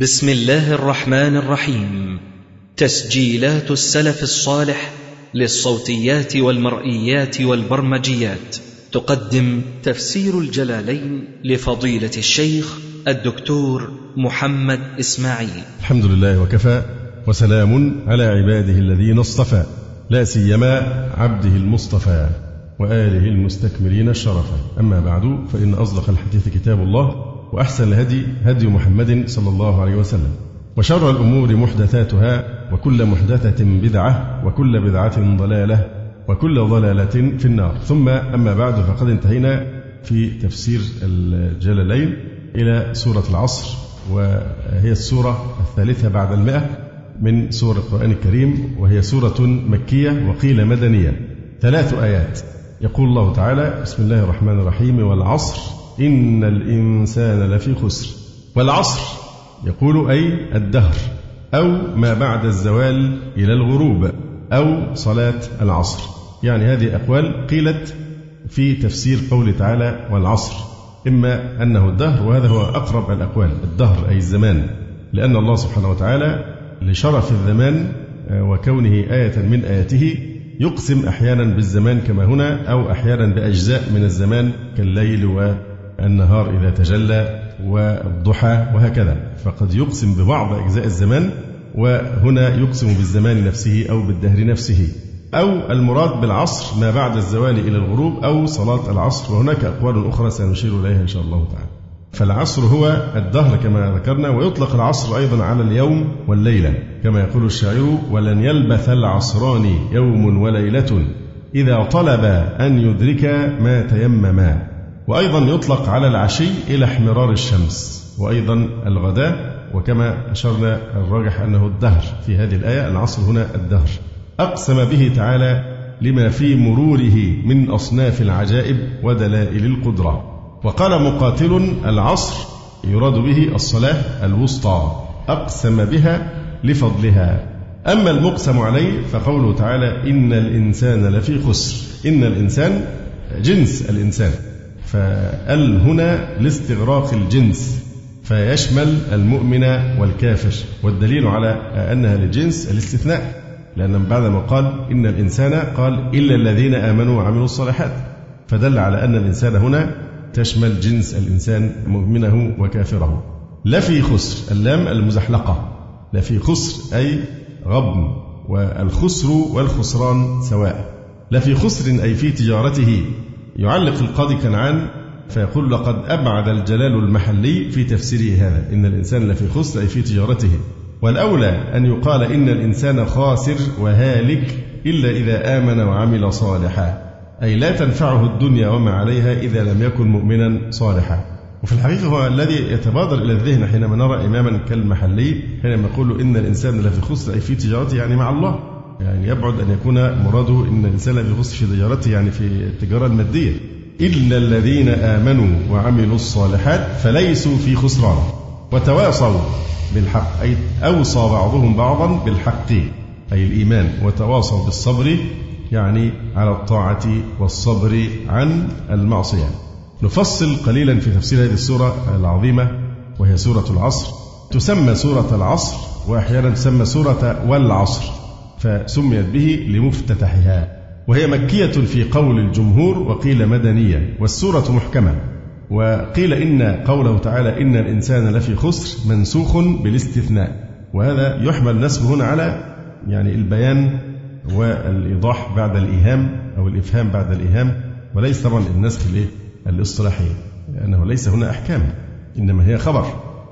بسم الله الرحمن الرحيم. تسجيلات السلف الصالح للصوتيات والمرئيات والبرمجيات. تقدم تفسير الجلالين لفضيلة الشيخ الدكتور محمد إسماعيل. الحمد لله وكفى وسلام على عباده الذين اصطفى لا سيما عبده المصطفى وآله المستكملين الشرفا أما بعد فإن أصدق الحديث كتاب الله وأحسن الهدي هدي محمد صلى الله عليه وسلم. وشر الأمور محدثاتها وكل محدثة بدعة وكل بدعة ضلالة وكل ضلالة في النار. ثم أما بعد فقد انتهينا في تفسير الجلالين إلى سورة العصر وهي السورة الثالثة بعد المئة من سور القرآن الكريم وهي سورة مكية وقيل مدنية. ثلاث آيات. يقول الله تعالى بسم الله الرحمن الرحيم والعصر. إن الإنسان لفي خسر. والعصر يقول أي الدهر أو ما بعد الزوال إلى الغروب أو صلاة العصر. يعني هذه أقوال قيلت في تفسير قوله تعالى والعصر. إما أنه الدهر وهذا هو أقرب الأقوال الدهر أي الزمان. لأن الله سبحانه وتعالى لشرف الزمان آه، وكونه آية من آياته يقسم أحيانا بالزمان كما هنا أو أحيانا بأجزاء من الزمان كالليل النهار إذا تجلى والضحى وهكذا. فقد يقسم ببعض أجزاء الزمان وهنا يقسم بالزمان نفسه أو بالدهر نفسه. أو المراد بالعصر ما بعد الزوال إلى الغروب أو صلاة العصر. وهناك أقوال أخرى سنشير إليها إن شاء الله تعالى. فالعصر هو الدهر كما ذكرنا ويطلق العصر أيضا على اليوم والليلة. كما يقول الشاعر ولن يلبث العصران يوم وليلة إذا طلب أن يدرك ما تيمما وأيضا يطلق على العشي إلى احمرار الشمس وأيضا الغداء وكما أشرنا الراجح أنه الدهر في هذه الآية العصر هنا الدهر. أقسم به تعالى لما في مروره من أصناف العجائب ودلائل القدرة. وقال مقاتل العصر يراد به الصلاة الوسطى أقسم بها لفضلها. أما المقسم عليه فقوله تعالى إن الإنسان لفي خسر إن الإنسان جنس الإنسان. فأل هنا لاستغراق الجنس فيشمل المؤمن والكافر والدليل على أنها للجنس الاستثناء لأن بعدما قال إن الإنسان قال إلا الذين آمنوا وعملوا الصالحات فدل على أن الإنسان هنا تشمل جنس الإنسان مؤمنه وكافره. لفي خسر اللام المزحلقة لفي خسر أي غبن والخسر والخسران سواء لفي خسر أي في تجارته يعلق القاضي كنعان فيقول لقد أبعد الجلال المحلي في تفسيره هذا إن الإنسان لفي خسر أي في تجارته. والأولى أن يقال إن الإنسان خاسر وهالك إلا إذا آمن وعمل صالحا أي لا تنفعه الدنيا وما عليها إذا لم يكن مؤمنا صالحا. وفي الحقيقة هو الذي يتبادر إلى الذهن حينما نرى إماما كالمحلي حينما يقول إن الإنسان لفي خسر أي في تجارته يعني مع الله. يعني يبعد أن يكون مراده أن الإنسان يغص في تجارته يعني في التجارة المادية. إلا الذين آمنوا وعملوا الصالحات فليسوا في خسران. وتواصوا بالحق أي أوصى بعضهم بعضا بالحق أي الإيمان. وتواصوا بالصبر يعني على الطاعة والصبر عن المعصية. نفصل قليلا في تفسير هذه السورة العظيمة وهي سورة العصر. تسمى سورة العصر وأحيانا تسمى سورة والعصر. فسميت به لمفتتحها وهي مكية في قول الجمهور وقيل مدنية والسورة محكمة وقيل إن قوله تعالى إن الإنسان لفي خسر منسوخ بالاستثناء. وهذا يحمل نسبه هنا على يعني البيان والإيضاح بعد الإيهام أو الإفهام بعد الإيهام وليس طبعا النسخ الاصطلاحي لأنه ليس هنا أحكام إنما هي خبر.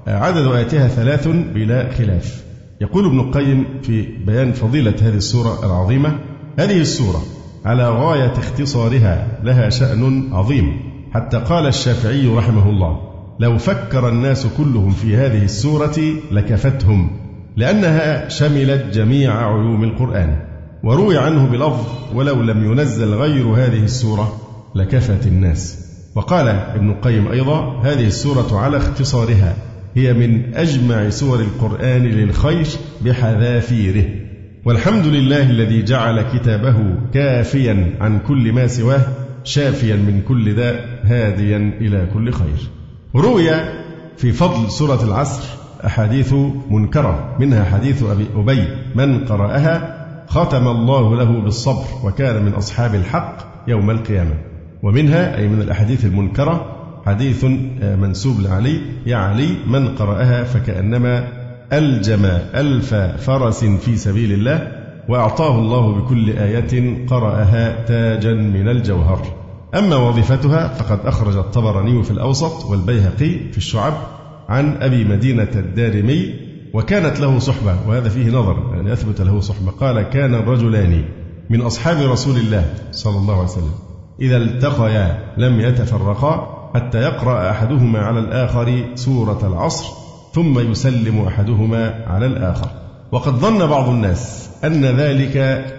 عدد آياتها ثلاث بلا خلاف. يقول ابن القيم في بيان فضيلة هذه السورة العظيمة هذه السورة على غاية اختصارها لها شأن عظيم. حتى قال الشافعي رحمه الله لو فكر الناس كلهم في هذه السورة لكفتهم لأنها شملت جميع علوم القرآن وروي عنه بلفظ ولو لم ينزل غير هذه السورة لكفت الناس وقال ابن القيم أيضا هذه السورة على اختصارها هي من أجمع سور القرآن للخير بحذافيره. والحمد لله الذي جعل كتابه كافيا عن كل ما سواه شافيا من كل داء هاديا إلى كل خير. روي في فضل سورة العصر أحاديث منكرة منها حديث أبي أبي من قرأها ختم الله له بالصبر وكان من أصحاب الحق يوم القيامة. ومنها أي من الأحاديث المنكرة حديث منسوب لعلي يا علي من قرأها فكأنما ألجم ألف فرس في سبيل الله وأعطاه الله بكل آية قرأها تاجا من الجوهر. أما وظيفتها فقد أخرج الطبراني في الأوسط والبيهقي في الشعب عن أبي مدينة الدارمي وكانت له صحبة وهذا فيه نظر يعني أثبت له صحبة. قال كان الرجلان من أصحاب رسول الله صلى الله عليه وسلم. إذا التقيا لم يتفرقا حتى يقرأ أحدهما على الآخر سورة العصر ثم يسلم أحدهما على الآخر. وقد ظن بعض الناس أن ذلك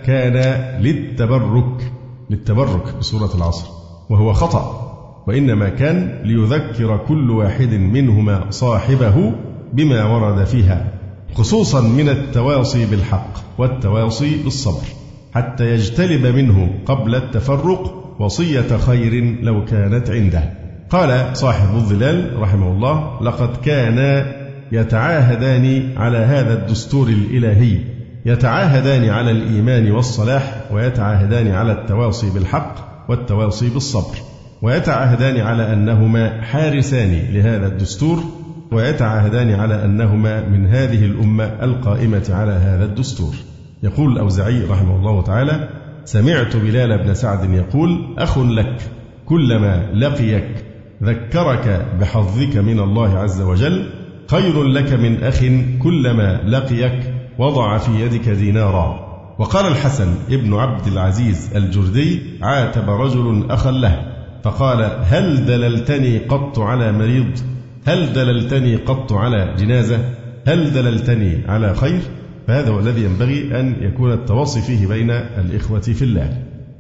كان للتبرك للتبرك بسورة العصر وهو خطأ وإنما كان ليذكر كل واحد منهما صاحبه بما ورد فيها خصوصا من التواصي بالحق والتواصي بالصبر حتى يجتلب منه قبل التفرق وصية خير لو كانت عنده. قال صاحب الظلال رحمه الله لقد كان يتعاهدان على هذا الدستور الإلهي. يتعاهدان على الإيمان والصلاح ويتعاهدان على التواصي بالحق والتواصي بالصبر. ويتعاهدان على أنهما حارسان لهذا الدستور ويتعاهدان على أنهما من هذه الأمة القائمة على هذا الدستور. يقول الأوزعي رحمه الله تعالى سمعت بلال بن سعد يقول أخ لك كلما لقيك ذكرك بحظك من الله عز وجل خير لك من أخ كلما لقيك وضع في يدك دينارا. وقال الحسن ابن عبد العزيز الجردي عاتب رجل أخا له فقال هل دللتني قط على مريض؟ هل دللتني قط على جنازة؟ هل دللتني على خير؟ فهذا هو الذي ينبغي أن يكون التواصي فيه بين الإخوة في الله.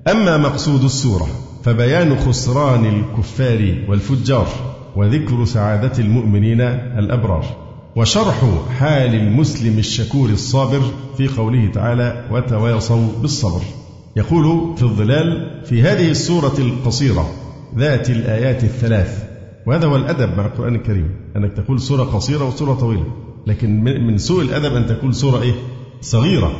أما مقصود السورة فبيان خسران الكفار والفجار وذكر سعادة المؤمنين الأبرار. وشرح حال المسلم الشكور الصابر في قوله تعالى وتواصوا بالصبر يقول في الظلال في هذه السورة القصيرة ذات الآيات الثلاث وهذا هو الأدب مع القرآن الكريم أنك تقول سورة قصيرة وسورة طويلة لكن من سوء الأدب أن تكون سورة إيه؟ صغيرة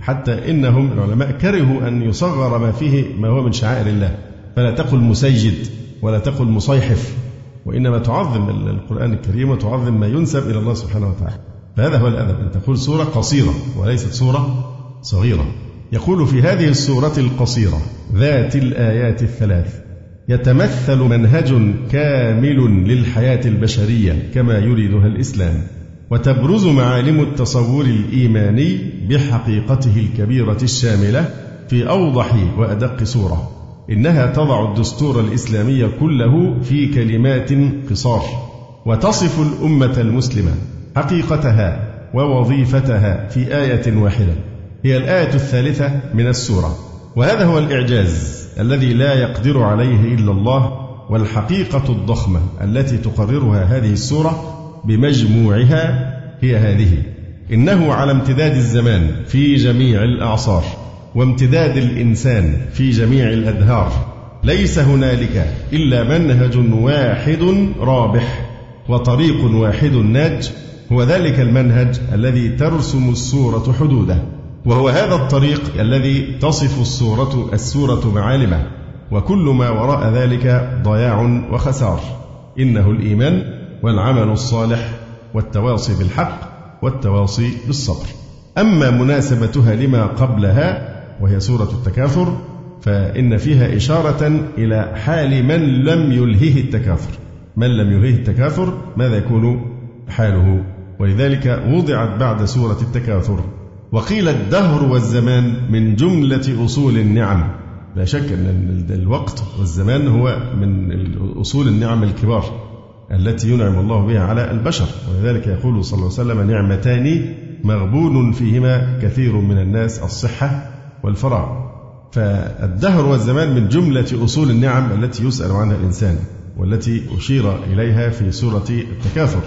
حتى إنهم العلماء كرهوا أن يصغر ما فيه ما هو من شعائر الله. فلا تقل مسيجد ولا تقل مصيحف وإنما تعظم القرآن الكريم وتعظم ما ينسب إلى الله سبحانه وتعالى. فهذا هو الأدب أن تقول سورة قصيرة وليست سورة صغيرة. يقول في هذه السورة القصيرة ذات الآيات الثلاث يتمثل منهج كامل للحياة البشرية كما يريدها الإسلام وتبرز معالم التصور الإيماني بحقيقته الكبيرة الشاملة في أوضح وأدق صورة. إنها تضع الدستور الإسلامي كله في كلمات قصار وتصف الأمة المسلمة حقيقتها ووظيفتها في آية واحدة هي الآية الثالثة من السورة. وهذا هو الإعجاز الذي لا يقدر عليه إلا الله والحقيقة الضخمة التي تقررها هذه السورة بمجموعها هي هذه إنه على امتداد الزمان في جميع الأعصار. وامتداد الإنسان في جميع الأدهار ليس هنالك إلا منهج واحد رابح وطريق واحد ناج هو ذلك المنهج الذي ترسم السورة حدوده وهو هذا الطريق الذي تصف السورة السورة معالمه وكل ما وراء ذلك ضياع وخسار. إنه الإيمان والعمل الصالح والتواصي بالحق والتواصي بالصبر. أما مناسبتها لما قبلها وهي سورة التكاثر فإن فيها إشارة إلى حال من لم يلهه التكاثر. من لم يلهه التكاثر ماذا يكون حاله؟ ولذلك وضعت بعد سورة التكاثر وقيل الدهر والزمان من جملة أصول النعم. لا شك أن الوقت والزمان هو من أصول النعم الكبار التي ينعم الله بها على البشر. ولذلك يقول صلى الله عليه وسلم نعمتان مغبون فيهما كثير من الناس الصحة والفراغ. فالدهر والزمان من جملة أصول النعم التي يسأل عنها الإنسان والتي أشير إليها في سورة التكاثر.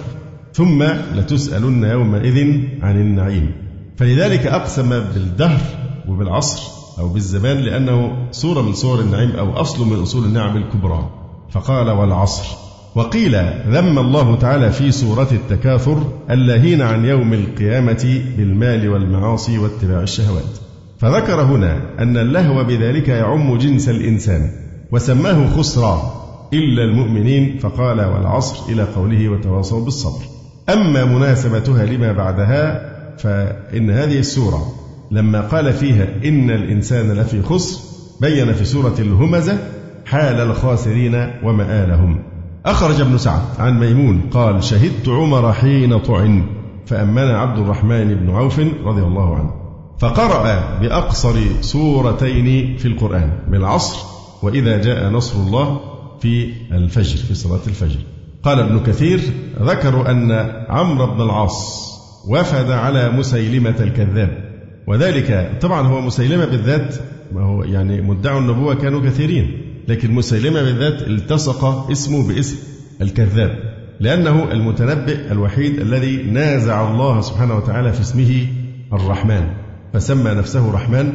ثم لتسألن يومئذ عن النعيم. فلذلك أقسم بالدهر وبالعصر أو بالزمان لأنه صورة من صور النعيم أو أصل من أصول النعم الكبرى. فقال والعصر. وقيل ذم الله تعالى في سورة التكاثر اللاهين عن يوم القيامة بالمال والمعاصي واتباع الشهوات. فذكر هنا أن اللهو بذلك يعم جنس الإنسان وسماه خسرا إلا المؤمنين فقال والعصر إلى قوله وتواصوا بالصبر. أما مناسبتها لما بعدها فإن هذه السورة لما قال فيها إن الإنسان لفي خسر بين في سورة الهمزة حال الخاسرين ومآلهم. أخرج ابن سعد عن ميمون قال شهدت عمر حين طعن فأمن عبد الرحمن بن عوف رضي الله عنه. فقرأ بأقصر سورتين في القرآن بالعصر وإذا جاء نصر الله في الفجر في صلاة الفجر. قال ابن كثير ذكروا أن عمرو بن العاص وفد على مسيلمة الكذاب. وذلك طبعا هو مسيلمة بالذات ما هو يعني مدعوا النبوة كانوا كثيرين لكن مسيلمة بالذات التصق اسمه باسم الكذاب لأنه المتنبئ الوحيد الذي نازع الله سبحانه وتعالى في اسمه الرحمن. فسمى نفسه رحمن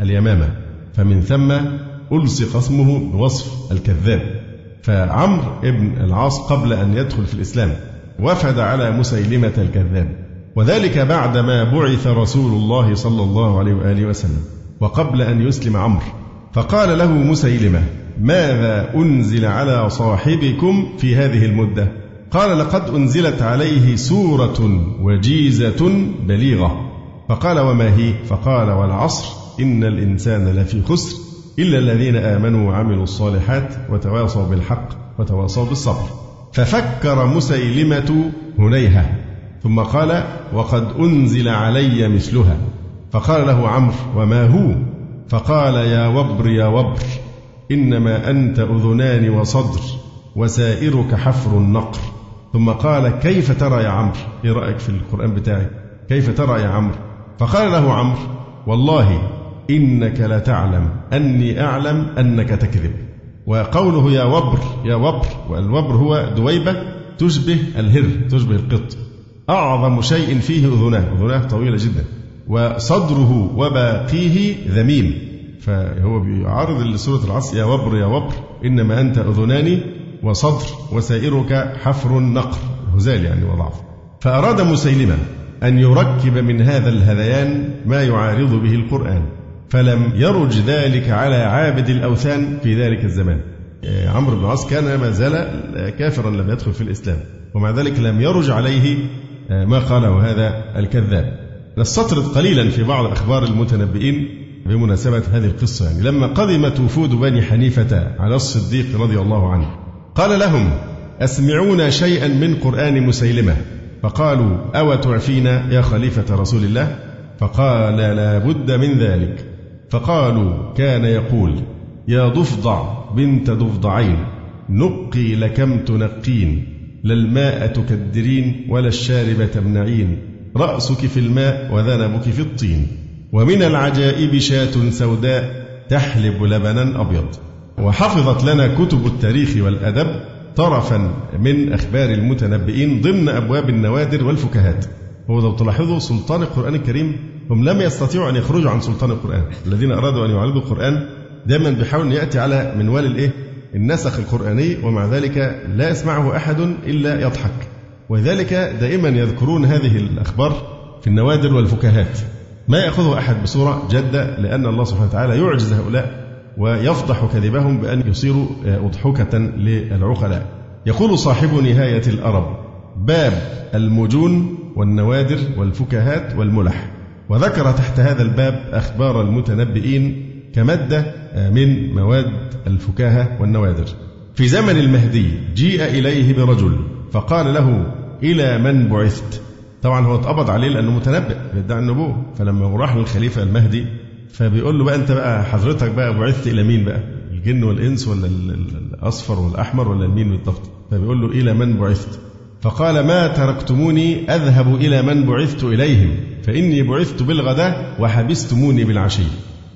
اليمامة فمن ثم ألصق اسمه بوصف الكذاب. فعمرو ابن العاص قبل أن يدخل في الإسلام وفد على مسيلمة الكذاب وذلك بعدما بعث رسول الله صلى الله عليه وآله وسلم وقبل أن يسلم عمرو. فقال له مسيلمة ماذا أنزل على صاحبكم في هذه المدة؟ قال لقد أنزلت عليه سورة وجيزة بليغة. فقال وما هي؟ فقال والعصر إن الإنسان لفي خسر إلا الذين آمنوا وعملوا الصالحات وتواصوا بالحق وتواصوا بالصبر. ففكر مسيلمة هنيهة ثم قال وقد أنزل علي مثلها فقال له عمرو وما هو؟ فقال يا وبر يا وبر إنما أنت أذنان وصدر وسائرك حفر النقر ثم قال كيف ترى يا عمرو؟ إيه رأيك في القرآن بتاعي؟ كيف ترى يا عمرو؟ فقال له عمرو والله إنك لتعلم أني أعلم أنك تكذب. وقوله يا وبر يا وبر والوبر هو دويبة تشبه الهر تشبه القط. أعظم شيء فيه أذناه أذناه طويلة جدا. وصدره وباقيه ذميم. فهو بيعارض لسورة العصر يا وبر يا وبر إنما أنت أذنان وصدر وسائرك حفر نقر هزال يعني وضعف. فأراد مسيلمة أن يركب من هذا الهذيان ما يعارض به القرآن فلم يرج ذلك على عابد الأوثان في ذلك الزمان. آه، عمرو بن العاص كان ما زال كافرا لم يدخل في الإسلام ومع ذلك لم يرج عليه آه، ما قاله هذا الكذاب. نستطرد قليلا في بعض أخبار المتنبئين بمناسبة هذه القصة. يعني لما قدمت وفود بني حنيفة على الصديق رضي الله عنه قال لهم أسمعونا شيئا من قرآن مسيلمة. فقالوا أو تعفينا يا خليفة رسول الله؟ فقال لا بد من ذلك. فقالوا كان يقول يا ضفدع بنت ضفدعين نقي لكم تنقين لا الماء تكدرين ولا الشارب تمنعين رأسك في الماء وذنبك في الطين. ومن العجائب شاة سوداء تحلب لبنا أبيض. وحفظت لنا كتب التاريخ والأدب طرفا من أخبار المتنبئين ضمن أبواب النوادر والفكاهات هو لو تلاحظوا سلطان القرآن الكريم هم لم يستطيعوا أن يخرجوا عن سلطان القرآن. الذين أرادوا أن يعرضوا القرآن دائما بيحاول أن يأتي على منوال الإيه؟ النسخ القرآني ومع ذلك لا يسمعه أحد إلا يضحك. ولذلك دائما يذكرون هذه الأخبار في النوادر والفكاهات ما يأخذه أحد بصورة جادة لأن الله سبحانه وتعالى يعجز هؤلاء ويفضح كذبهم بأن يصيروا أضحوكة للعقلاء. يقول صاحب نهاية الأرب باب المجون والنوادر والفكاهات والملح وذكر تحت هذا الباب أخبار المتنبئين كمادة من مواد الفكاهة والنوادر. في زمن المهدي جيء إليه برجل فقال له إلى من بعثت؟ طبعا هو اتقبض عليه لأنه متنبئ بيدعي النبوة. فلما راح للخليفة المهدي فبيقول له بقى أنت بقى حضرتك بقى بعثت إلى مين بقى؟ الجن والإنس ولا الأصفر والأحمر ولا المين بالضبط؟ فبيقول له إلى من بعثت. فقال ما تركتموني أذهب إلى من بعثت إليهم فإني بعثت بالغداء وحبستموني بالعشي.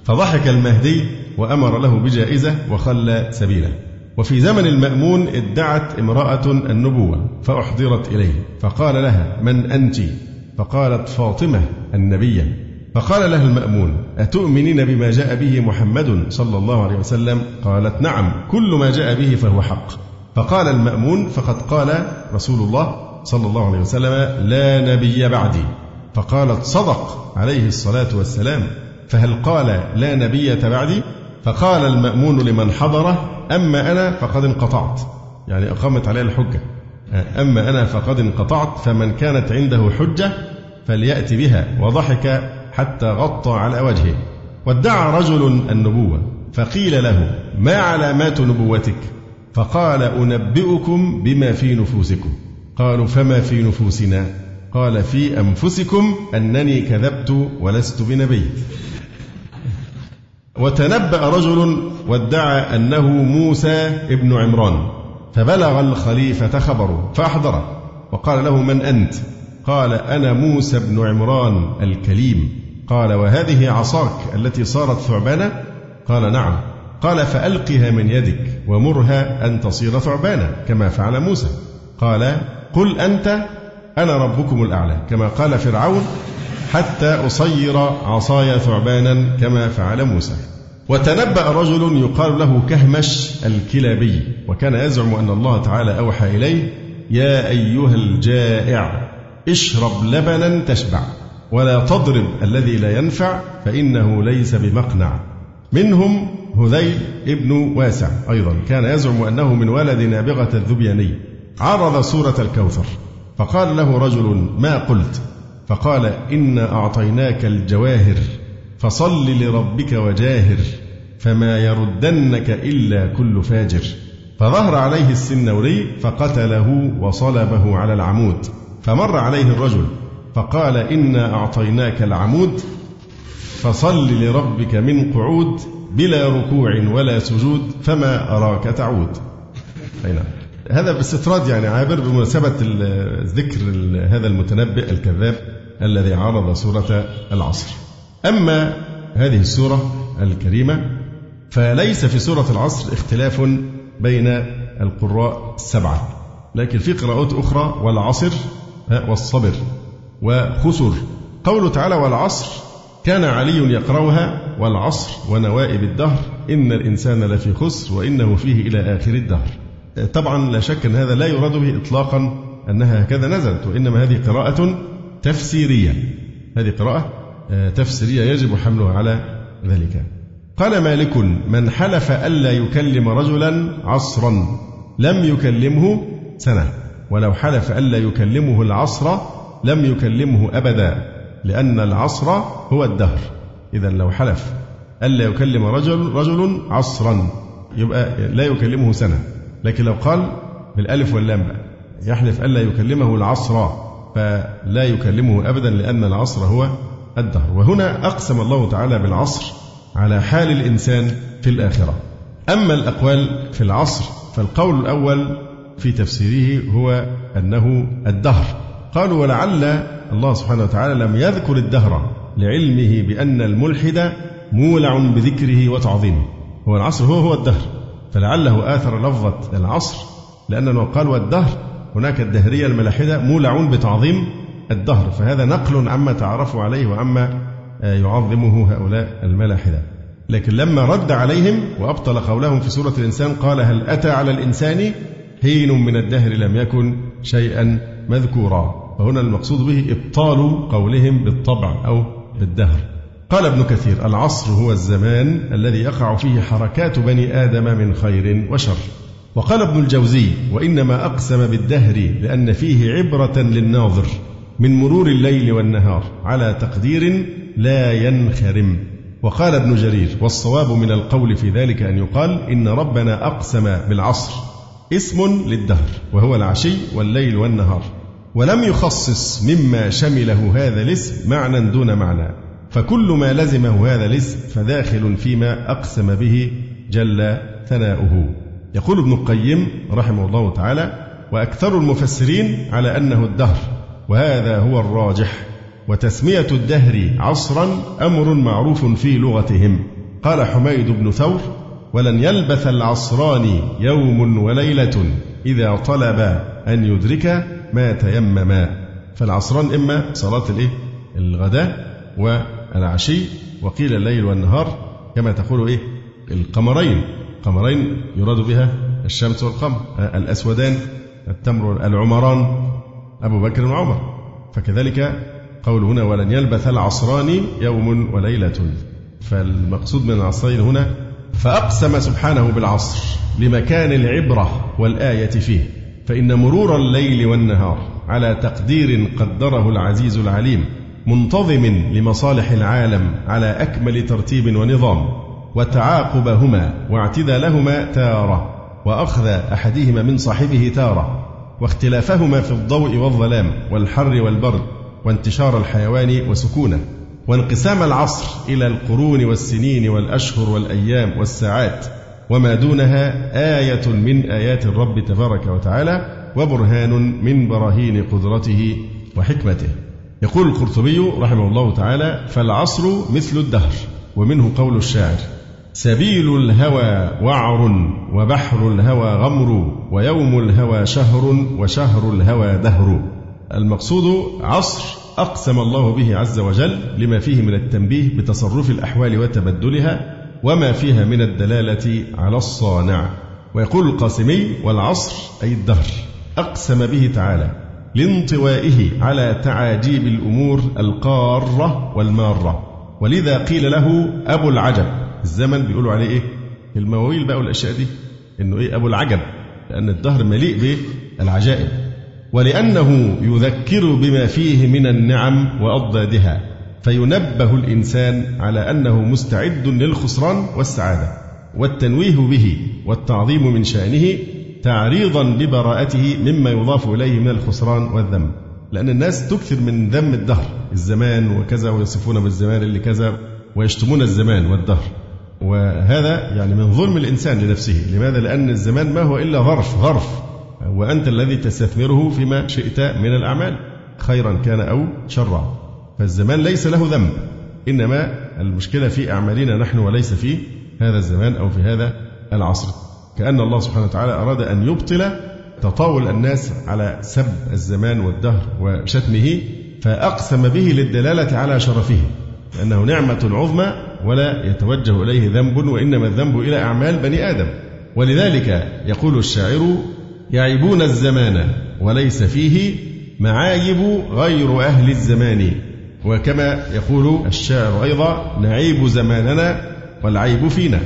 فضحك المهدي وأمر له بجائزة وخلى سبيله. وفي زمن المأمون ادعت امرأة النبوة فأحضرت إليه. فقال لها من أنت؟ فقالت فاطمة النبية. فقال لها المأمون أتؤمنين بما جاء به محمد صلى الله عليه وسلم؟ قالت نعم كل ما جاء به فهو حق. فقال المأمون فقد قال رسول الله صلى الله عليه وسلم لا نبي بعدي. فقالت صدق عليه الصلاة والسلام. فهل قال لا نبي بعدي؟ فقال المأمون لمن حضره أما أنا فقد انقطعت. يعني أقامت عليه الحجة. أما أنا فقد انقطعت فمن كانت عنده حجة فليأتي بها. وضحك حتى غطى على وجهه. وادعى رجل النبوة فقيل له ما علامات نبوتك؟ فقال أنبئكم بما في نفوسكم. قالوا فما في نفوسنا؟ قال في أنفسكم أنني كذبت ولست بنبي. وتنبأ رجل وادعى أنه موسى ابن عمران فبلغ الخليفة خبره فأحضره وقال له من أنت؟ قال أنا موسى بن عمران الكليم. قال وهذه عصاك التي صارت ثعبانا؟ قال نعم. قال فألقها من يدك ومرها أن تصير ثعبانا كما فعل موسى. قال قل أنت أنا ربكم الأعلى كما قال فرعون حتى أصير عصاي ثعبانا كما فعل موسى. وتنبأ رجل يقال له كهمش الكلابي وكان يزعم أن الله تعالى أوحى إليه يا أيها الجائع اشرب لبنا تشبع. ولا تضرب الذي لا ينفع فإنه ليس بمقنع. منهم هذيل ابن واسع أيضا كان يزعم أنه من ولد نابغة الذبياني. عرض سورة الكوثر فقال له رجل ما قلت؟ فقال إنا أعطيناك الجواهر فصل لربك وجاهر فما يردنك إلا كل فاجر. فظهر عليه السنوري فقتله وصلبه على العمود. فمر عليه الرجل فقال إنا أعطيناك العمود فصل لربك من قعود بلا ركوع ولا سجود فما أراك تعود. أي نعم. هذا باستطراد يعني عابر بمناسبة ذكر هذا المتنبئ الكذاب الذي عرض سورة العصر. أما هذه السورة الكريمة فليس في سورة العصر اختلاف بين القراء السبعة لكن في قراءات أخرى والعصر والصبر. وخسر. قوله تعالى والعصر كان علي يقرأها والعصر ونوائب الدهر. إن الإنسان لفي خسر وإنه فيه إلى آخر الدهر. طبعا لا شك أن هذا لا يراد به إطلاقا أنها هكذا نزلت وإنما هذه قراءة تفسيرية. هذه قراءة آه، تفسيرية يجب حملها على ذلك. قال مالك من حلف ألا يكلم رجلا عصرا لم يكلمه سنة ولو حلف ألا يكلمه العصر لم يكلمه أبدا لأن العصر هو الدهر. إذا لو حلف. ألا يكلم رجل رجل عصرا. يبقى لا يكلمه سنة. لكن لو قال بالألف واللام يحلف ألا يكلمه العصر فلا يكلمه أبدا لأن العصر هو الدهر. وهنا أقسم الله تعالى بالعصر على حال الإنسان في الآخرة. أما الأقوال في العصر فالقول الأول في تفسيره هو أنه الدهر. قالوا ولعل الله سبحانه وتعالى لم يذكر الدهر لعلمه بأن الملحد مولع بذكره وتعظيمه. هو العصر هو هو الدهر. فلعله آثر لفظة العصر لأنه قال والدهر هناك الدهرية الملاحدة مولع بتعظيم الدهر. فهذا نقل عما تعرفوا عليه وعما يعظمه هؤلاء الملاحدة. لكن لما رد عليهم وأبطل قولهم في سورة الإنسان قال هل أتى على الإنسان حين من الدهر لم يكن شيئا مذكورا. فهنا المقصود به إبطال قولهم بالطبع أو بالدهر. قال ابن كثير العصر هو الزمان الذي يقع فيه حركات بني آدم من خير وشر. وقال ابن الجوزي وإنما أقسم بالدهر لأن فيه عبرة للناظر من مرور الليل والنهار على تقدير لا ينخرم. وقال ابن جرير والصواب من القول في ذلك أن يقال إن ربنا أقسم بالعصر اسم للدهر وهو العشي والليل والنهار. ولم يخصص مما شمله هذا الاسم معنى دون معنى. فكل ما لزمه هذا الاسم فداخل فيما أقسم به جل ثناؤه. يقول ابن القيم رحمه الله تعالى وأكثر المفسرين على أنه الدهر وهذا هو الراجح. وتسمية الدهر عصرا أمر معروف في لغتهم. قال حميد بن ثور ولن يلبث العصران يوم وليلة إذا طلب أن يدرك ما تيمما فالعصران إما صلاة الإيه؟ الغداء والعشي وقيل الليل والنهار كما تقول إيه؟ القمرين قمرين يراد بها الشمس والقمر الأسودان التمر العمران أبو بكر وعمر فكذلك قول هنا ولن يلبث العصران يوم وليلة فالمقصود من العصرين هنا فأقسم سبحانه بالعصر لمكان العبرة والآية فيه فإن مرور الليل والنهار على تقدير قدره العزيز العليم منتظم لمصالح العالم على أكمل ترتيب ونظام وتعاقبهما واعتدالهما تارة وأخذ أحدهما من صاحبه تارة واختلافهما في الضوء والظلام والحر والبرد وانتشار الحيوان وسكونه وانقسام العصر إلى القرون والسنين والأشهر والأيام والساعات وما دونها آية من آيات الرب تبارك وتعالى وبرهان من براهين قدرته وحكمته. يقول القرطبي رحمه الله تعالى فالعصر مثل الدهر ومنه قول الشاعر سبيل الهوى وعر وبحر الهوى غمر ويوم الهوى شهر وشهر الهوى دهر. المقصود عصر أقسم الله به عز وجل لما فيه من التنبيه بتصرف الأحوال وتبدلها وما فيها من الدلالة على الصانع. ويقول القاسمي والعصر أي الدهر أقسم به تعالى لانطوائه على تعاجيب الأمور القارة والمارة. ولذا قيل له أبو العجب الزمن بيقولوا عليه إيه؟ المواويل بقى والأشياء دي إنه إيه؟ أبو العجب لأن الدهر مليء بالعجائب. ولأنه يذكر بما فيه من النعم وأضدادها. فينبه الإنسان على أنه مستعد للخسران والسعادة والتنويه به والتعظيم من شأنه تعريضا لبراءته مما يضاف إليه من الخسران والذم. لأن الناس تكثر من ذم الدهر الزمان وكذا ويصفون بالزمان اللي كذا ويشتمون الزمان والدهر. وهذا يعني من ظلم الإنسان لنفسه. لماذا؟ لأن الزمان ما هو إلا ظرف ظرف. وأنت الذي تستثمره فيما شئت من الأعمال خيرا كان أو شرا. فالزمان ليس له ذنب. إنما المشكلة في أعمالنا نحن وليس في هذا الزمان أو في هذا العصر. كأن الله سبحانه وتعالى أراد أن يبطل تطاول الناس على سب الزمان والدهر وشتمه فأقسم به للدلالة على شرفه. لأنه نعمة عظمى ولا يتوجه إليه ذنب وإنما الذنب إلى أعمال بني آدم. ولذلك يقول الشاعر يعيبون الزمان وليس فيه معايب غير أهل الزمان. وكما يقول الشاعر أيضا نعيب زماننا والعيب فينا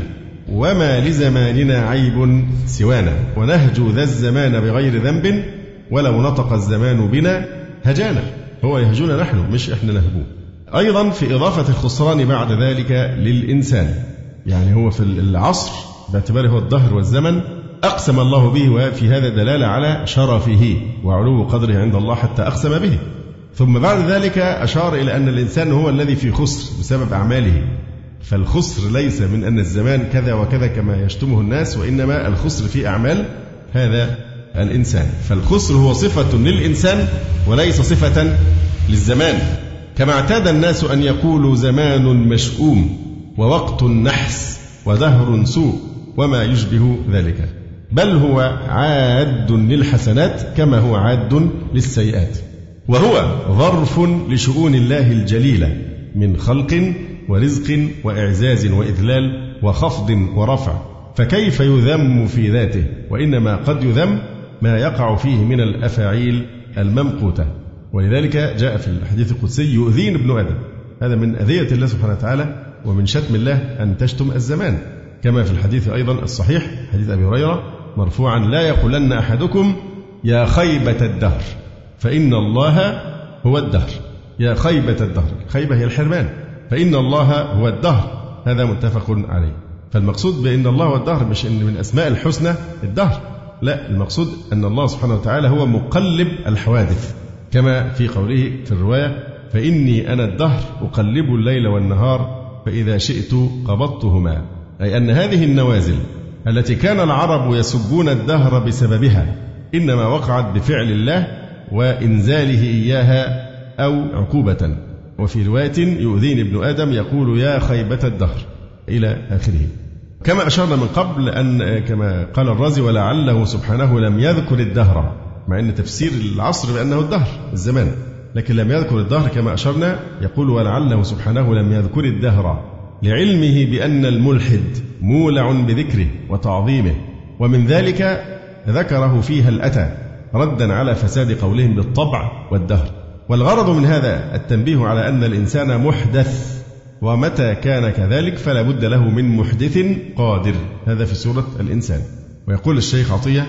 وما لزماننا عيب سوانا ونهجو ذا الزمان بغير ذنب ولو نطق الزمان بنا هجانا. هو يهجونا نحن مش إحنا نهجوه أيضا في إضافة الخسران بعد ذلك للإنسان يعني هو في العصر باعتباره هو الدهر والزمن أقسم الله به وفي هذا دلالة على شرفه وعلو قدره عند الله حتى أقسم به. ثم بعد ذلك أشار إلى أن الإنسان هو الذي في خسر بسبب أعماله. فالخسر ليس من أن الزمان كذا وكذا كما يشتمه الناس وإنما الخسر في أعمال هذا الإنسان. فالخسر هو صفة للإنسان وليس صفة للزمان. كما اعتاد الناس أن يقولوا زمان مشؤوم ووقت نحس ودهر سوء وما يشبه ذلك. بل هو عاد للحسنات كما هو عاد للسيئات. وهو ظرف لشؤون الله الجليلة من خلق ورزق وإعزاز وإذلال وخفض ورفع. فكيف يذم في ذاته؟ وإنما قد يذم ما يقع فيه من الأفاعيل الممقوتة. ولذلك جاء في الحديث القدسي يؤذين ابن آدم. هذا من أذية الله سبحانه وتعالى ومن شتم الله أن تشتم الزمان. كما في الحديث أيضا الصحيح حديث أبي هريرة مرفوعا لا يقولن أحدكم يا خيبة الدهر. فإن الله هو الدهر. يا خيبة الدهر. خيبة هي الحرمان. فإن الله هو الدهر. هذا متفق عليه. فالمقصود بأن الله هو الدهر مش أن من أسماء الحسنى الدهر. لا المقصود أن الله سبحانه وتعالى هو مقلب الحوادث. كما في قوله في الرواية فإني أنا الدهر أقلب الليل والنهار فإذا شئت قبضتهما. أي أن هذه النوازل التي كان العرب يسبون الدهر بسببها إنما وقعت بفعل الله وإنزاله إياها أو عقوبة. وفي رواية يؤذيني ابن آدم يقول يا خيبة الدهر إلى آخره. كما أشرنا من قبل أن كما قال الرازي ولعله سبحانه لم يذكر الدهر مع أن تفسير العصر بأنه الدهر الزمان. لكن لم يذكر الدهر كما أشرنا يقول ولعله سبحانه لم يذكر الدهر لعلمه بأن الملحد مولع بذكره وتعظيمه. ومن ذلك ذكره فيها الأتى. ردا على فساد قولهم بالطبع والدهر. والغرض من هذا التنبيه على أن الإنسان محدث ومتى كان كذلك فلا بد له من محدث قادر. هذا في سورة الإنسان. ويقول الشيخ عطية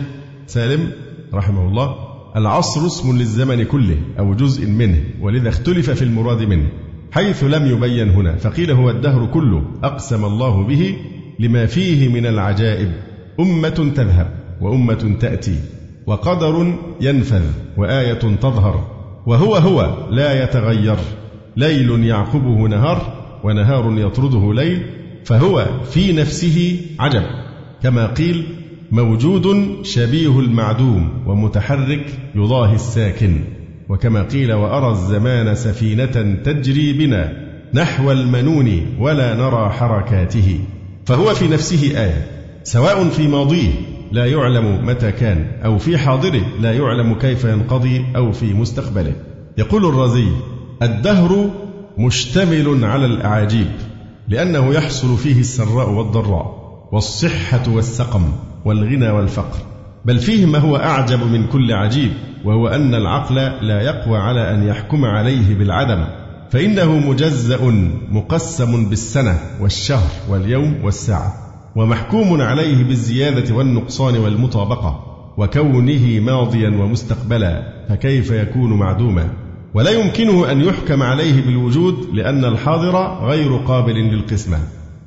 سالم رحمه الله العصر اسم للزمن كله أو جزء منه ولذا اختلف في المراد منه حيث لم يبين هنا. فقيل هو الدهر كله أقسم الله به لما فيه من العجائب. أمة تذهب وأمة تأتي. وقدر ينفذ وآية تظهر وهو هو لا يتغير ليل يعقبه نهار ونهار يطرده ليل فهو في نفسه عجب كما قيل موجود شبيه المعدوم ومتحرك يضاهي الساكن وكما قيل وأرى الزمان سفينة تجري بنا نحو المنون ولا نرى حركاته فهو في نفسه آية سواء في ماضيه لا يعلم متى كان أو في حاضره لا يعلم كيف ينقضي أو في مستقبله. يقول الرازي الدهر مشتمل على الأعاجيب لأنه يحصل فيه السراء والضراء والصحة والسقم والغنى والفقر. بل فيه ما هو أعجب من كل عجيب وهو أن العقل لا يقوى على أن يحكم عليه بالعدم. فإنه مجزأ مقسم بالسنة والشهر واليوم والساعة. ومحكوم عليه بالزيادة والنقصان والمطابقة وكونه ماضيا ومستقبلا فكيف يكون معدوما؟ ولا يمكنه أن يحكم عليه بالوجود لأن الحاضر غير قابل للقسمة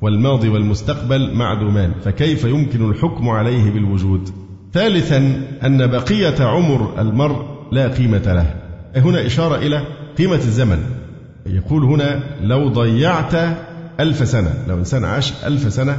والماضي والمستقبل معدومان فكيف يمكن الحكم عليه بالوجود؟ ثالثا أن بقية عمر المرء لا قيمة له. هنا إشارة إلى قيمة الزمن. يقول هنا لو ضيعت ألف سنة لو إنسان عاش ألف سنة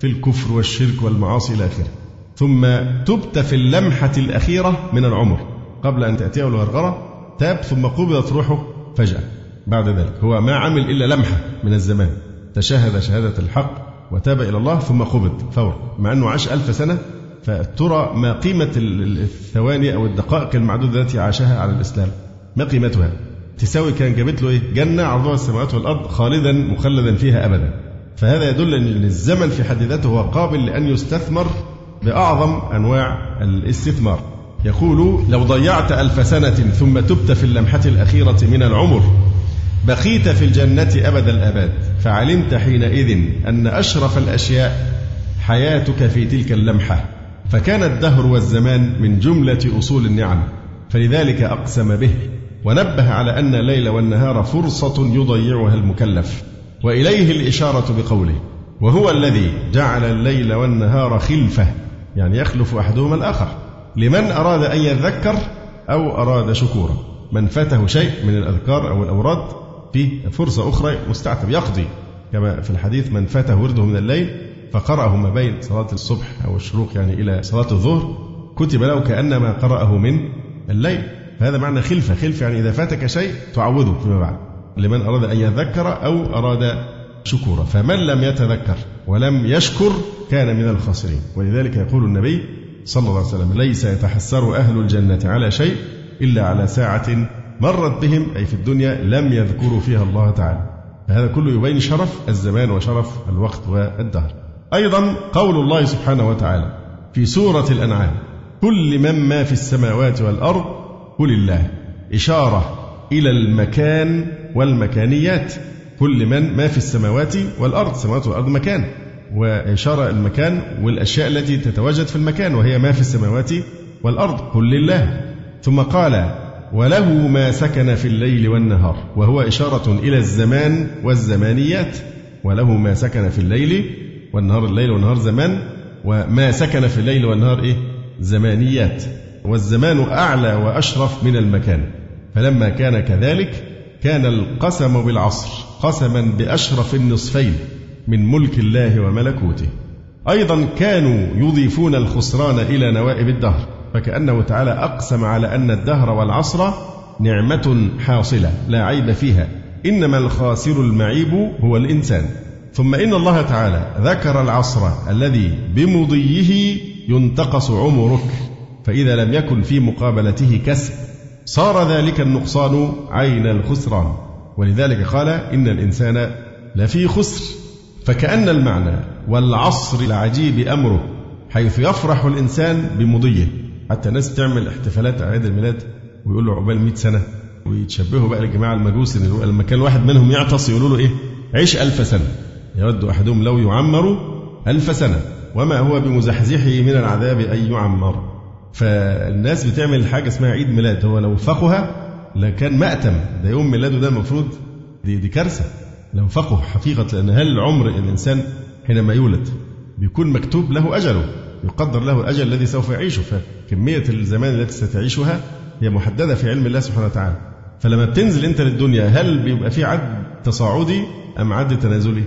في الكفر والشرك والمعاصي إلى آخره. ثم تبت في اللمحة الأخيرة من العمر قبل أن تأتيه الغرغرة تاب ثم قبضت روحه فجأة. بعد ذلك هو ما عمل إلا لمحة من الزمان. تشهد شهادة الحق وتاب إلى الله ثم قبض فورا. مع أنه عاش ألف سنة فترى ما قيمة الثواني أو الدقائق المعدودة التي عاشها على الإسلام. ما قيمتها؟ تساوي كان جابت له إيه؟ جنة عرضها السماوات والأرض خالدا مخلدا فيها أبدا. فهذا يدل أن الزمن في حد ذاته هو قابل لأن يستثمر بأعظم أنواع الاستثمار. يقول لو ضيعت ألف سنة ثم تبت في اللمحة الأخيرة من العمر بقيت في الجنة أبد الآباد. فعلمت حينئذ أن أشرف الأشياء حياتك في تلك اللمحة. فكان الدهر والزمان من جملة أصول النعم فلذلك أقسم به. ونبه على أن الليل والنهار فرصة يضيعها المكلف. وإليه الإشارة بقوله وهو الذي جعل الليل والنهار خلفة يعني يخلف أحدهما الآخر. لمن أراد أن يذكر أو أراد شكورا. من فاته شيء من الأذكار أو الأوراد فيه فرصة أخرى مستعتب. يقضي. كما في الحديث من فاته ورده من الليل فقرأه ما بين صلاة الصبح أو الشروق يعني إلى صلاة الظهر كتب له كأنما قرأه من الليل. فهذا معنى خلفة. خلفة يعني إذا فاتك شيء تعوضه فيما بعد. لمن أراد أن يذكر أو أراد شكورا. فمن لم يتذكر ولم يشكر كان من الخاسرين. ولذلك يقول النبي صلى الله عليه وسلم ليس يتحسر أهل الجنة على شيء إلا على ساعة مرت بهم أي في الدنيا لم يذكروا فيها الله تعالى. فهذا كله يبين شرف الزمان وشرف الوقت والدهر. أيضا قول الله سبحانه وتعالى في سورة الأنعام كل من ما في السماوات والأرض قل الله. إشارة إلى المكان والمكانيات. كل من ما في السماوات والأرض. السماوات والأرض مكان. وإشارة المكان والأشياء التي تتواجد في المكان وهي ما في السماوات والأرض. قل لله. ثم قال وله ما سكن في الليل والنهار وهو إشارة إلى الزمان والزمانيات. وله ما سكن في الليل والنهار. الليل والنهار زمان. وما سكن في الليل والنهار إيه؟ زمانيات. والزمان أعلى وأشرف من المكان. فلما كان كذلك كان القسم بالعصر قسما بأشرف النصفين من ملك الله وملكوته. أيضا كانوا يضيفون الخسران إلى نوائب الدهر فكأنه تعالى أقسم على أن الدهر والعصر نعمة حاصلة لا عيب فيها. إنما الخاسر المعيب هو الإنسان. ثم إن الله تعالى ذكر العصر الذي بمضيه ينتقص عمرك فإذا لم يكن في مقابلته كسب. صار ذلك النقصان عين الخسران. ولذلك قال إن الإنسان لفي خسر. فكأن المعنى والعصر العجيب أمره حيث يفرح الإنسان بمضيه. حتى الناس تعمل احتفالات أعياد الميلاد ويقول له عقبال 100 سنة ويتشبهوا بقى الجماعة المجوس لما كان واحد منهم يعطس يقولوا له إيه؟ عيش ألف سنة. يود أحدهم لو يعمر ألف سنة. وما هو بمزحزحه من العذاب أن يعمر؟ فالناس بتعمل حاجة اسمها عيد ميلاد. هو لو فقها لكان مأتم. ده يوم ميلاده ده المفروض دي, دي كارثة. لو فقه حقيقة لأن هل عمر الإنسان حينما يولد بيكون مكتوب له أجله يقدر له الأجل الذي سوف يعيشه. فكمية الزمان التي ستعيشها هي محددة في علم الله سبحانه وتعالى. فلما بتنزل أنت للدنيا هل بيبقى في عد تصاعدي أم عد تنازلي؟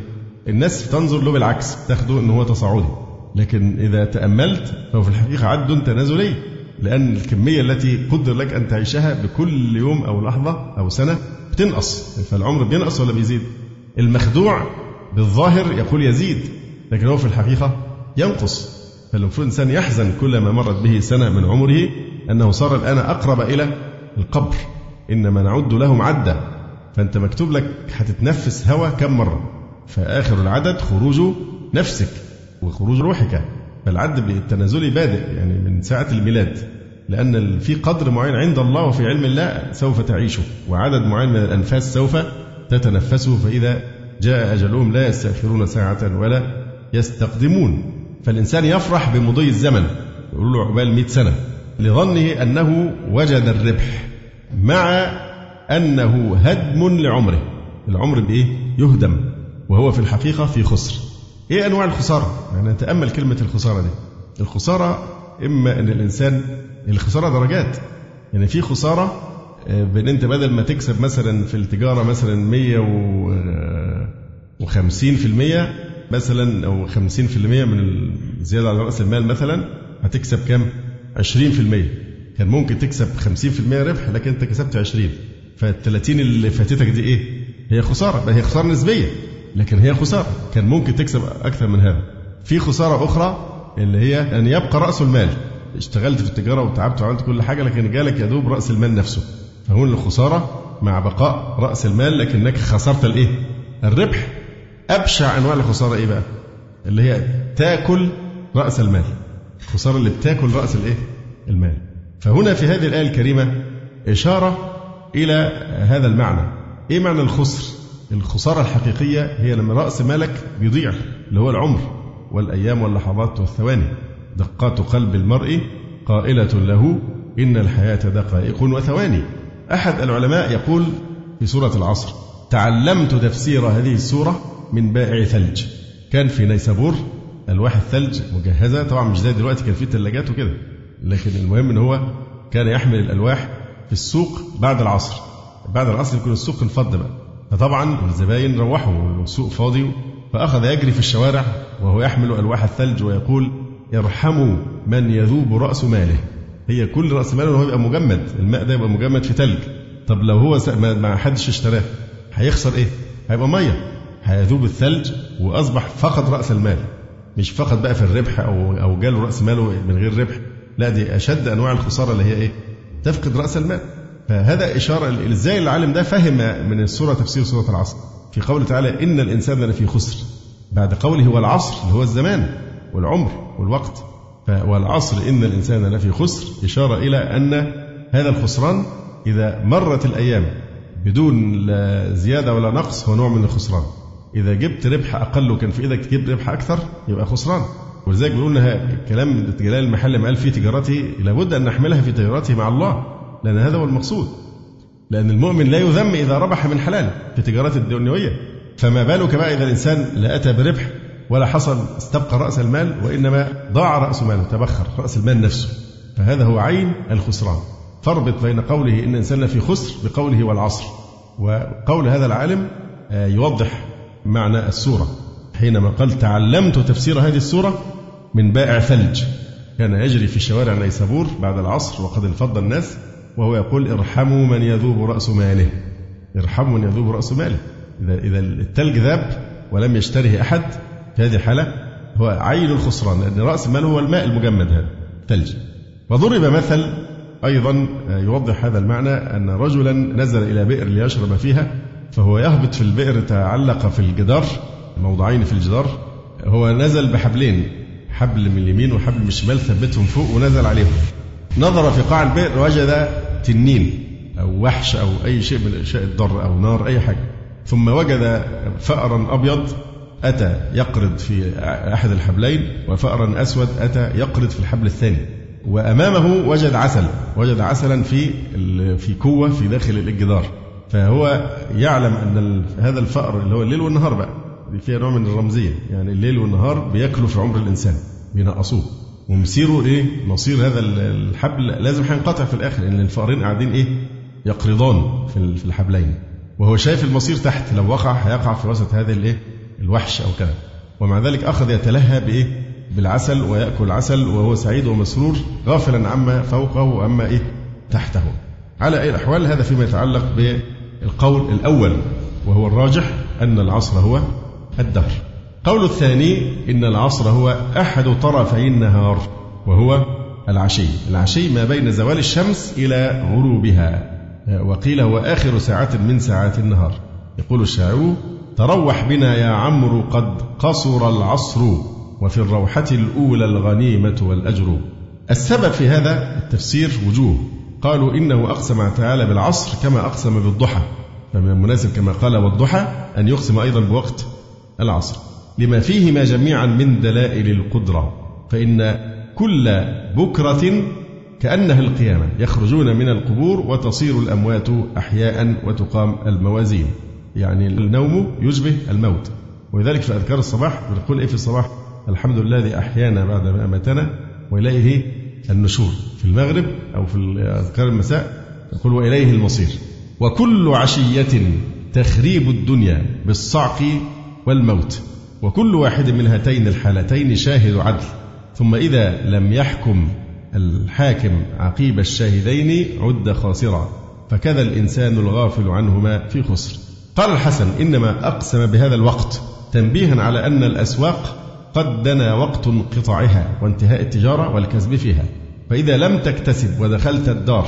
الناس تنظر له بالعكس تاخده أنه هو تصاعدي. لكن إذا تأملت فهو في الحقيقة عد تنازلي لأن الكمية التي قدر لك أن تعيشها بكل يوم أو لحظة أو سنة بتنقص فالعمر بينقص ولا بيزيد؟ المخدوع بالظاهر يقول يزيد لكن هو في الحقيقة ينقص. فالمفروض الإنسان يحزن كلما مرت به سنة من عمره أنه صار الآن أقرب إلى القبر إنما نعد له معدة فأنت مكتوب لك هتتنفس هواء كم مرة؟ فآخر العدد خروج نفسك. وخروج روحك. فالعد بالتنازلي بادئ يعني من ساعة الميلاد. لأن في قدر معين عند الله وفي علم الله سوف تعيشه وعدد معين من الأنفاس سوف تتنفسه فإذا جاء أجلهم لا يستأخرون ساعة ولا يستقدمون. فالإنسان يفرح بمضي الزمن. يقول له عقبال 100 سنة. لظنه أنه وجد الربح مع أنه هدم لعمره. العمر بإيه؟ يهدم. وهو في الحقيقة في خسر. إيه أنواع الخسارة؟ يعني نتأمل كلمة الخسارة دي الخسارة إما أن الإنسان الخسارة درجات يعني في خسارة آه، بأن أنت بدل ما تكسب مثلا في التجارة مثلا 150 في المية مثلا أو 50 في المية من الزيادة على رأس المال مثلا هتكسب كام؟ 20 في المية كان ممكن تكسب 50 في المية ربح لكن أنت كسبت 20 فال 30 اللي فاتتك دي إيه؟ هي خسارة هي خسارة نسبية لكن هي خسارة كان ممكن تكسب أكثر من هذا في خسارة أخرى اللي هي أن يبقى رأس المال اشتغلت في التجارة وتعبت وعملت كل حاجة لكن جالك يا دوب رأس المال نفسه فهون الخسارة مع بقاء رأس المال لكنك خسرت الإيه؟ الربح أبشع أنواع الخسارة إيه بقى؟ اللي هي تاكل رأس المال الخسارة اللي بتاكل رأس الإيه؟ المال فهنا في هذه الآية الكريمة إشارة إلى هذا المعنى إيه معنى الخسر؟ الخسارة الحقيقية هي لما رأس مالك بيضيع اللي هو العمر والأيام واللحظات والثواني. دقات قلب المرء قائلة له إن الحياة دقائق وثواني. أحد العلماء يقول في سورة العصر تعلمت تفسير هذه السورة من بائع ثلج. كان في نيسابور ألواح الثلج مجهزة طبعا مش زي دلوقتي كان في ثلاجات وكده. لكن المهم إن هو كان يحمل الألواح في السوق بعد العصر. بعد العصر يكون السوق انفض بقى. فطبعا الزباين روحوا والسوق فاضي فأخذ يجري في الشوارع وهو يحمل ألواح الثلج ويقول ارحموا من يذوب رأس ماله. هي كل رأس ماله هو يبقى مجمد الماء ده يبقى مجمد في ثلج. طب لو هو ما حدش اشتراه هيخسر إيه؟ هيبقى مية. هيذوب الثلج وأصبح فقد رأس المال. مش فقد بقى في الربح أو أو جاله رأس ماله من غير ربح. لا دي أشد أنواع الخسارة اللي هي إيه؟ تفقد رأس المال. فهذا إشارة إزاي العالم ده فهم من السورة تفسير سورة العصر. في قوله تعالى إن الإنسان لفي خسر. بعد قوله والعصر اللي هو الزمان والعمر والوقت. والعصر إن الإنسان لفي خسر. إشارة إلى أن هذا الخسران إذا مرت الأيام بدون لا زيادة ولا نقص هو نوع من الخسران. إذا جبت ربح أقل وكان في إيدك تجيب ربح أكثر يبقى خسران. ولذلك بيقول إنها كلام جلال المحل ما قال في تجارته لابد أن نحملها في تجارته مع الله. لأن هذا هو المقصود. لأن المؤمن لا يذم إذا ربح من حلال في تجارته الدنيوية فما بالك بقى إذا الإنسان لا أتى بربح ولا حصل استبقى رأس المال وإنما ضاع رأس ماله تبخر رأس المال نفسه. فهذا هو عين الخسران. فاربط بين قوله إن الإنسان في خسر بقوله والعصر. وقول هذا العالم آه، يوضح معنى السورة. حينما قال تعلمت تفسير هذه السورة من بائع ثلج. كان يجري في شوارع نيسابور بعد العصر وقد انفض الناس. وهو يقول ارحموا من يذوب رأس ماله. ارحموا من يذوب رأس ماله. إذا إذا الثلج ذاب ولم يشتره أحد في هذه الحالة هو عين الخسران لأن رأس المال هو الماء المجمد هذا ثلج وضرب مثل أيضا يوضح هذا المعنى أن رجلا نزل إلى بئر ليشرب فيها فهو يهبط في البئر تعلق في الجدار موضعين في الجدار هو نزل بحبلين حبل من اليمين وحبل من الشمال ثبتهم فوق ونزل عليهم. نظر في قاع البئر وجد تنين أو وحش أو أي شيء من أشياء الضر أو نار أي حاجة. ثم وجد فأرا أبيض أتى يقرض في أحد الحبلين وفأرا أسود أتى يقرض في الحبل الثاني. وأمامه وجد عسل وجد عسلا في في كوة في داخل الجدار فهو يعلم أن هذا الفأر اللي هو الليل والنهار بقى فيها نوع من الرمزية. يعني الليل والنهار بياكلوا في عمر الإنسان بينقصوه. ومصيره إيه؟ مصير هذا الحبل لازم هينقطع في الآخر لأن الفأرين قاعدين إيه؟ يقرضان في الحبلين. وهو شايف المصير تحت لو وقع هيقع في وسط هذه الايه الوحش أو كذا. ومع ذلك أخذ يتلهى بإيه؟ بالعسل ويأكل عسل وهو سعيد ومسرور غافلا عما فوقه واما إيه؟ تحته. على أي الأحوال هذا فيما يتعلق بالقول الأول وهو الراجح أن العصر هو الدهر. قول الثاني إن العصر هو أحد طرفي النهار وهو العشي. العشي ما بين زوال الشمس إلى غروبها وقيل هو آخر ساعة من ساعات النهار. يقول الشاعر تروح بنا يا عمرو قد قصر العصر وفي الروحة الأولى الغنيمة والأجر. السبب في هذا التفسير وجوه. قالوا إنه أقسم تعالى بالعصر كما أقسم بالضحى. فمن المناسب كما قال والضحى أن يقسم أيضا بوقت العصر. لما فيهما جميعا من دلائل القدرة فإن كل بكرة كأنها القيامة يخرجون من القبور وتصير الأموات أحياء وتقام الموازين. يعني النوم يشبه الموت. ولذلك في أذكار الصباح بنقول إيه في الصباح؟ الحمد لله الذي أحيانا بعد ما أماتنا وإليه النشور. في المغرب أو في أذكار المساء نقول وإليه المصير. وكل عشية تخريب الدنيا بالصعق والموت. وكل واحد من هاتين الحالتين شاهد عدل. ثم إذا لم يحكم الحاكم عقيب الشاهدين عد خاسرا. فكذا الإنسان الغافل عنهما في خسر. قال الحسن إنما أقسم بهذا الوقت تنبيها على أن الأسواق قد دنا وقت انقطاعها وانتهاء التجارة والكسب فيها. فإذا لم تكتسب ودخلت الدار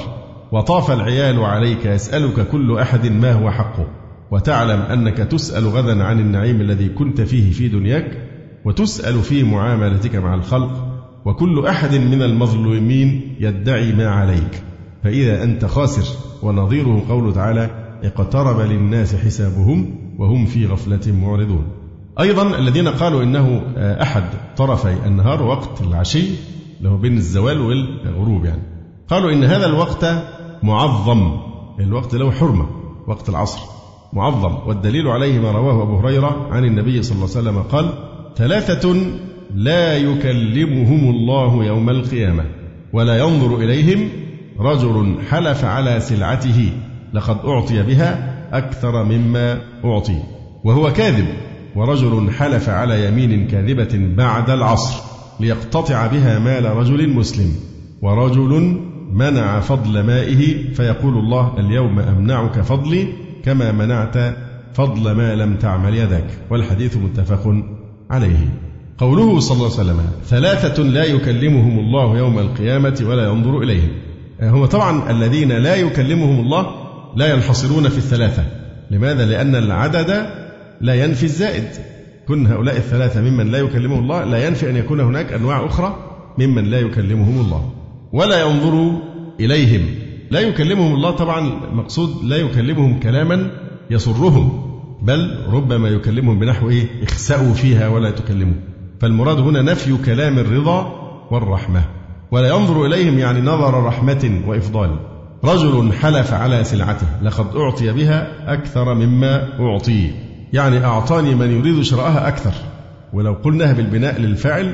وطاف العيال عليك يسألك كل أحد ما هو حقه. وتعلم أنك تسأل غدا عن النعيم الذي كنت فيه في دنياك وتسأل في معاملتك مع الخلق وكل أحد من المظلومين يدعي ما عليك. فإذا أنت خاسر ونظيره قوله تعالى اقترب للناس حسابهم وهم في غفلة معرضون. أيضا الذين قالوا إنه أحد طرفي النهار وقت العشي هو بين الزوال والغروب يعني. قالوا إن هذا الوقت معظم الوقت له حرمة وقت العصر. معظم والدليل عليه ما رواه أبو هريرة عن النبي صلى الله عليه وسلم قال ثلاثة لا يكلمهم الله يوم القيامة ولا ينظر إليهم رجل حلف على سلعته لقد أعطي بها أكثر مما أعطي وهو كاذب ورجل حلف على يمين كاذبة بعد العصر ليقتطع بها مال رجل مسلم ورجل منع فضل مائه فيقول الله اليوم أمنعك فضلي كما منعت فضل ما لم تعمل يدك والحديث متفق عليه. قوله صلى الله عليه وسلم ثلاثة لا يكلمهم الله يوم القيامة ولا ينظر إليهم. هم طبعا الذين لا يكلمهم الله لا ينحصرون في الثلاثة. لماذا؟ لأن العدد لا ينفي الزائد. كن هؤلاء الثلاثة ممن لا يكلمهم الله لا ينفي أن يكون هناك أنواع أخرى ممن لا يكلمهم الله. ولا ينظر إليهم. لا يكلمهم الله طبعا مقصود لا يكلمهم كلاما يسرهم بل ربما يكلمهم بنحو إيه؟ اخسأوا فيها ولا تكلموا. فالمراد هنا نفي كلام الرضا والرحمة. ولا ينظر إليهم يعني نظر رحمة وإفضال. رجل حلف على سلعته لقد أعطي بها أكثر مما أعطي. يعني أعطاني من يريد شراءها أكثر. ولو قلناها بالبناء للفعل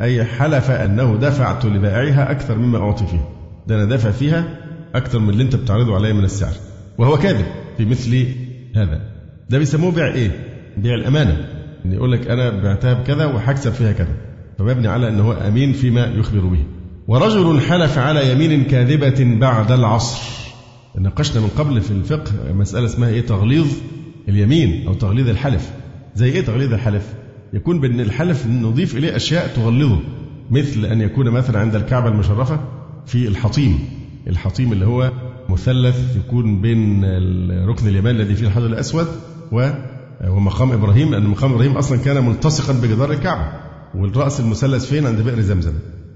أي حلف أنه دفعت لبائعها أكثر مما أعطي فيه ده أنا دافع فيها أكثر من اللي أنت بتعرضه علي من السعر. وهو كاذب في مثل هذا. ده بيسموه بيع إيه؟ بيع الأمانة. إن يقول لك أنا بعتها بكذا وهكسب فيها كذا. فمبني على أنه أمين فيما يخبر به. ورجل حلف على يمين كاذبة بعد العصر. ناقشنا من قبل في الفقه مسألة اسمها إيه؟ تغليظ اليمين أو تغليظ الحلف. زي إيه تغليظ الحلف؟ يكون بأن الحلف نضيف إليه أشياء تغلظه. مثل أن يكون مثلا عند الكعبة المشرفة في الحطيم. الحطيم اللي هو مثلث يكون بين الركن اليماني الذي فيه الحجر الأسود ومقام إبراهيم لأن مقام إبراهيم أصلا كان ملتصقا بجدار الكعبة. والرأس المثلث فين؟ عند بئر زمزم.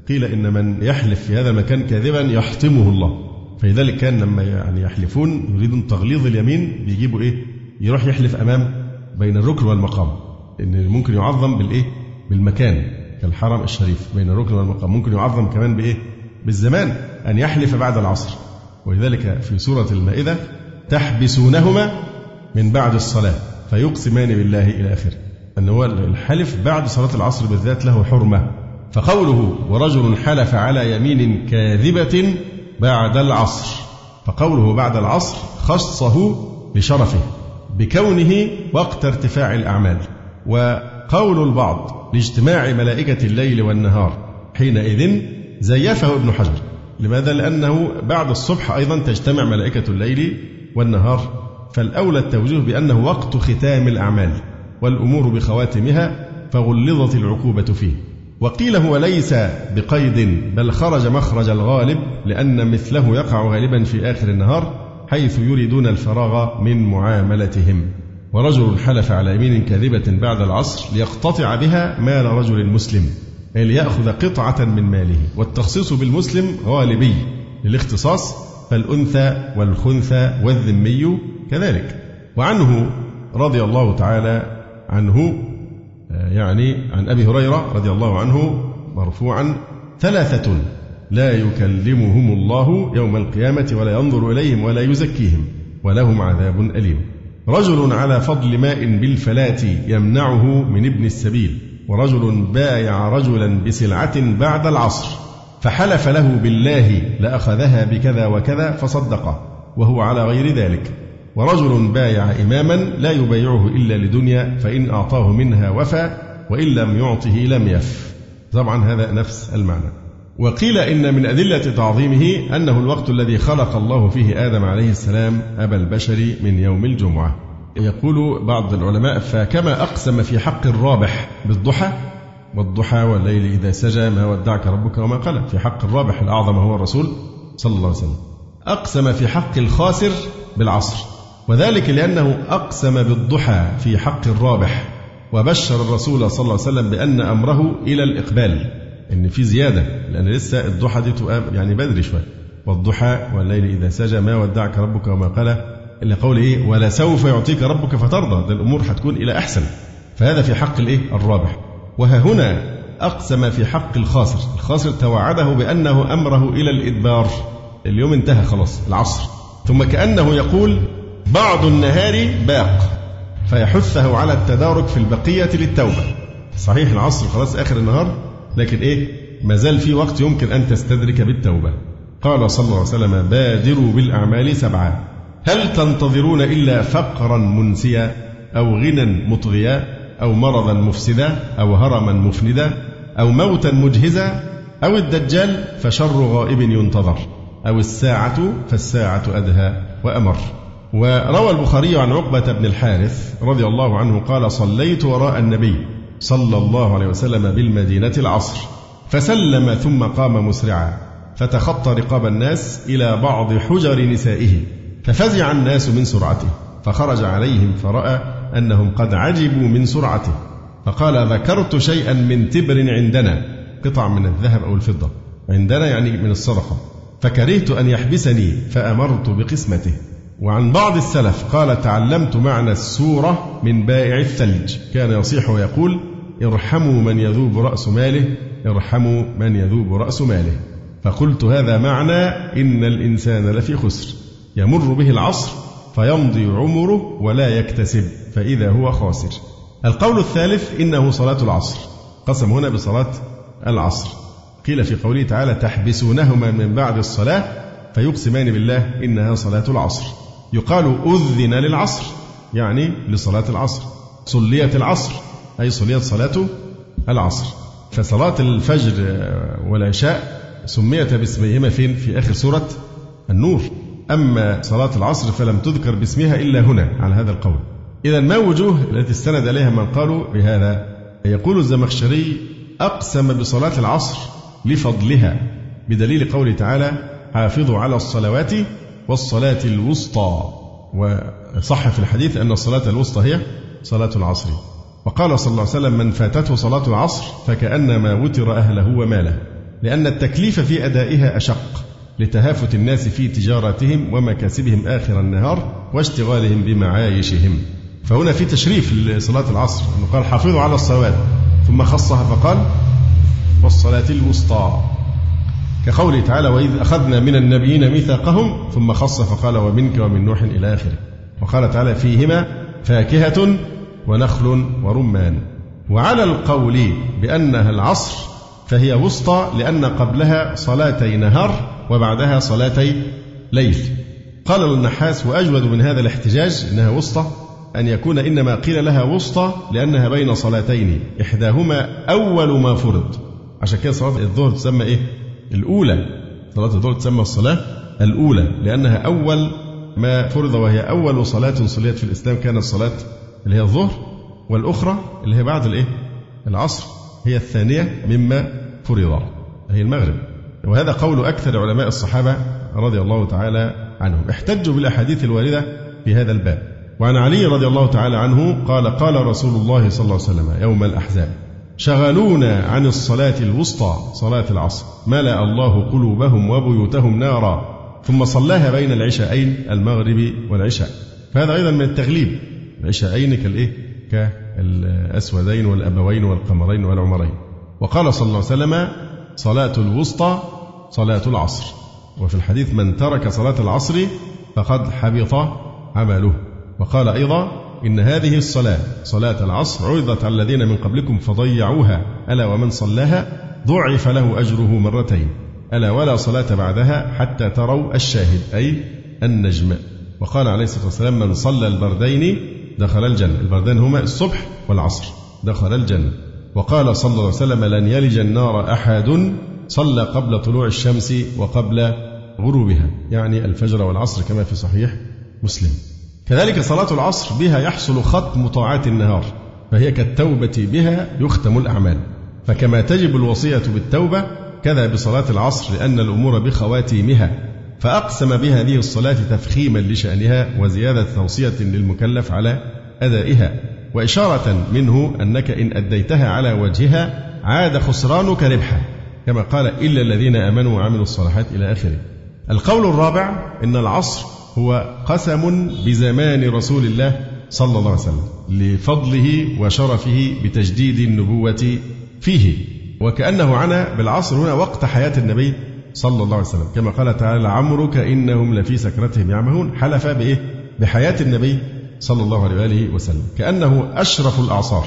قيل إن من يحلف في هذا المكان كاذبا يحطمه الله. فلذلك كان لما يعني يحلفون يريدون تغليظ اليمين بيجيبوا إيه؟ يروح يحلف أمام بين الركن والمقام. إن ممكن يعظم بالإيه؟ بالمكان كالحرم الشريف بين الركن والمقام. ممكن يعظم كمان بإيه؟ بالزمان. أن يحلف بعد العصر. ولذلك في سورة المائدة تحبسونهما من بعد الصلاة فيقسمان بالله إلى آخره. أن هو الحلف بعد صلاة العصر بالذات له حرمة. فقوله ورجل حلف على يمين كاذبة بعد العصر. فقوله بعد العصر خصه بشرفه بكونه وقت ارتفاع الأعمال. وقول البعض لاجتماع ملائكة الليل والنهار حينئذ زيفه ابن حجر. لماذا؟ لأنه بعد الصبح أيضا تجتمع ملائكة الليل والنهار فالأولى التوجيه بأنه وقت ختام الأعمال والأمور بخواتمها فغلظت العقوبة فيه. وقيل هو ليس بقيد بل خرج مخرج الغالب لأن مثله يقع غالبا في آخر النهار حيث يريدون الفراغ من معاملتهم. ورجل حلف على يمين كاذبة بعد العصر ليقتطع بها مال رجل مسلم. أي ليأخذ قطعة من ماله. والتخصيص بالمسلم غالبي. للاختصاص فالأنثى والخنثى والذمي كذلك. وعنه رضي الله تعالى عنه يعني عن أبي هريرة رضي الله عنه مرفوعا ثلاثة لا يكلمهم الله يوم القيامة ولا ينظر إليهم ولا يزكيهم ولهم عذاب أليم. رجل على فضل ماء بالفلاة يمنعه من ابن السبيل. ورجل بايع رجلا بسلعة بعد العصر فحلف له بالله لأخذها بكذا وكذا فصدقه وهو على غير ذلك. ورجل بايع إماما لا يبايعه إلا لدنيا فإن أعطاه منها وفى وإن لم يعطه لم يف. طبعا هذا نفس المعنى. وقيل إن من أدلة تعظيمه أنه الوقت الذي خلق الله فيه آدم عليه السلام أبا البشر من يوم الجمعة. يقول بعض العلماء فكما أقسم في حق الرابح بالضحى والضحى والليل إذا سجى ما ودعك ربك وما قلى. في حق الرابح الأعظم هو الرسول صلى الله عليه وسلم. أقسم في حق الخاسر بالعصر وذلك لأنه أقسم بالضحى في حق الرابح وبشر الرسول صلى الله عليه وسلم بأن أمره إلى الإقبال. إن في زيادة لأن لسه الضحى دي تبقى يعني بدري شوية. والضحى والليل إذا سجى ما ودعك ربك وما قال إلا قول إيه؟ ولا سوف يعطيك ربك فترضى. ده الأمور هتكون إلى أحسن. فهذا في حق الإيه؟ الرابح. وها هنا أقسم في حق الخاسر. الخاسر توعده بأنه أمره إلى الإدبار. اليوم انتهى خلاص العصر. ثم كأنه يقول بعض النهار باق. فيحثه على التدارك في البقية للتوبة. صحيح العصر خلاص آخر النهار لكن إيه؟ ما زال في وقت يمكن أن تستدرك بالتوبة. قال صلى الله عليه وسلم بادروا بالأعمال سبعة هل تنتظرون إلا فقرا منسيا أو غنى مطغيا أو مرضا مفسدا أو هرما مفندا أو موتا مجهزا أو الدجال فشر غائب ينتظر أو الساعة فالساعة أدهى وأمر. وروى البخاري عن عقبة بن الحارث رضي الله عنه قال صليت وراء النبي صلى الله عليه وسلم بالمدينة العصر فسلم ثم قام مسرعا فتخطى رقاب الناس إلى بعض حجر نسائه. ففزع الناس من سرعته فخرج عليهم فرأى أنهم قد عجبوا من سرعته فقال ذكرت شيئا من تبر عندنا. قطع من الذهب أو الفضة. عندنا يعني من الصدقة. فكرهت أن يحبسني فأمرت بقسمته. وعن بعض السلف قال تعلمت معنى السورة من بائع الثلج. كان يصيح ويقول ارحموا من يذوب رأس ماله ارحموا من يذوب رأس ماله. فقلت هذا معنى إن الإنسان لفي خسر. يمر به العصر فيمضي عمره ولا يكتسب فإذا هو خاسر. القول الثالث إنه صلاة العصر. قسم هنا بصلاة العصر. قيل في قوله تعالى تحبسونهما من بعد الصلاة فيقسمان بالله إنها صلاة العصر. يقال أذن للعصر يعني لصلاة العصر. صليت العصر أي صليت صلاة العصر فصلاة الفجر والعشاء سميت باسميهما فين في آخر سورة النور. أما صلاة العصر فلم تذكر باسمها إلا هنا على هذا القول. إذا ما وجوه التي استند إليها من قالوا بهذا؟ يقول الزمخشري أقسم بصلاة العصر لفضلها بدليل قوله تعالى حافظوا على الصلوات والصلاة الوسطى وصح في الحديث أن الصلاة الوسطى هي صلاة العصر. وقال صلى الله عليه وسلم من فاتته صلاة العصر فكأنما وتر أهله وماله لأن التكليف في أدائها أشق لتهافت الناس في تجاراتهم ومكاسبهم آخر النهار واشتغالهم بمعايشهم. فهنا في تشريف لصلاة العصر. أنه قال حافظوا على الصلوات ثم خصها فقال والصلاة الوسطى. كقوله تعالى وإذ أخذنا من النبيين ميثاقهم. ثم خص فقال ومنك ومن نوح إلى آخره. وقال تعالى فيهما فاكهة ونخل ورمان. وعلى القول بأنها العصر فهي وسطى لأن قبلها صلاتي نهار وبعدها صلاتي ليل قال النحاس وأجود من هذا الاحتجاج أنها وسطى أن يكون إنما قيل لها وسطى لأنها بين صلاتين إحداهما أول ما فرض عشان كده صلاة الظهر تسمى إيه؟ الأولى صلاة الظهر تسمى الصلاة الأولى لأنها أول ما فرض وهي أول صلاة صليت في الإسلام كانت الصلاة اللي هي الظهر والأخرى اللي هي بعد الإيه؟ العصر هي الثانية مما فرض. هي المغرب. وهذا قول أكثر علماء الصحابة رضي الله تعالى عنهم. احتجوا بالأحاديث الواردة في هذا الباب. وعن علي رضي الله تعالى عنه قال قال رسول الله صلى الله عليه وسلم يوم الأحزاب شغلونا عن الصلاة الوسطى صلاة العصر. ملأ الله قلوبهم وبيوتهم نارا ثم صلاها بين العشاءين المغرب والعشاء. فهذا أيضا من التغليب. العشاءين كالإيه؟ كالأسودين والأبوين والقمرين والعمرين. وقال صلى الله عليه وسلم صلاة الوسطى صلاة العصر. وفي الحديث من ترك صلاة العصر فقد حبط عمله. وقال أيضا إن هذه الصلاة صلاة العصر عرضت على الذين من قبلكم فضيعوها ألا ومن صلاها ضعف له أجره مرتين ألا ولا صلاة بعدها حتى تروا الشاهد أي النجم. وقال عليه الصلاة والسلام من صلى البردين دخل الجنة. البردين هما الصبح والعصر. دخل الجنة. وقال صلى الله عليه وسلم لن يلج النار أحد صلى قبل طلوع الشمس وقبل غروبها. يعني الفجر والعصر كما في صحيح مسلم. كذلك صلاة العصر بها يحصل ختم طاعات النهار. فهي كالتوبة بها يختم الأعمال. فكما تجب الوصية بالتوبة كذا بصلاة العصر لأن الأمور بخواتيمها. فأقسم بهذه الصلاة تفخيما لشأنها وزيادة توصية للمكلف على أدائها وإشارة منه أنك إن أديتها على وجهها عاد خسرانك ربحا كما قال إلا الذين آمنوا وعملوا الصالحات إلى آخره. القول الرابع إن العصر هو قسم بزمان رسول الله صلى الله عليه وسلم لفضله وشرفه بتجديد النبوة فيه وكأنه عنى بالعصر هنا وقت حياة النبي صلى الله عليه وسلم. كما قال تعالى عمرك إنهم لفي سكرتهم يعمهون. حلف بإيه؟ بحياة النبي صلى الله عليه وآله وسلم. كأنه أشرف الأعصار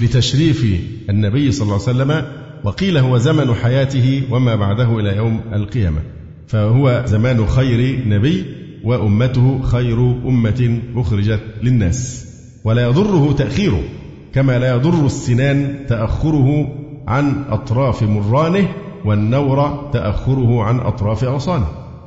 لتشريف النبي صلى الله عليه وسلم وقيل هو زمن حياته وما بعده إلى يوم القيامة. فهو زمان خير نبي وأمته خير أمة أخرجت للناس. ولا يضره تأخيره كما لا يضر السنان تأخره عن أطراف مرانه والنور تأخره عن أطراف أغصانه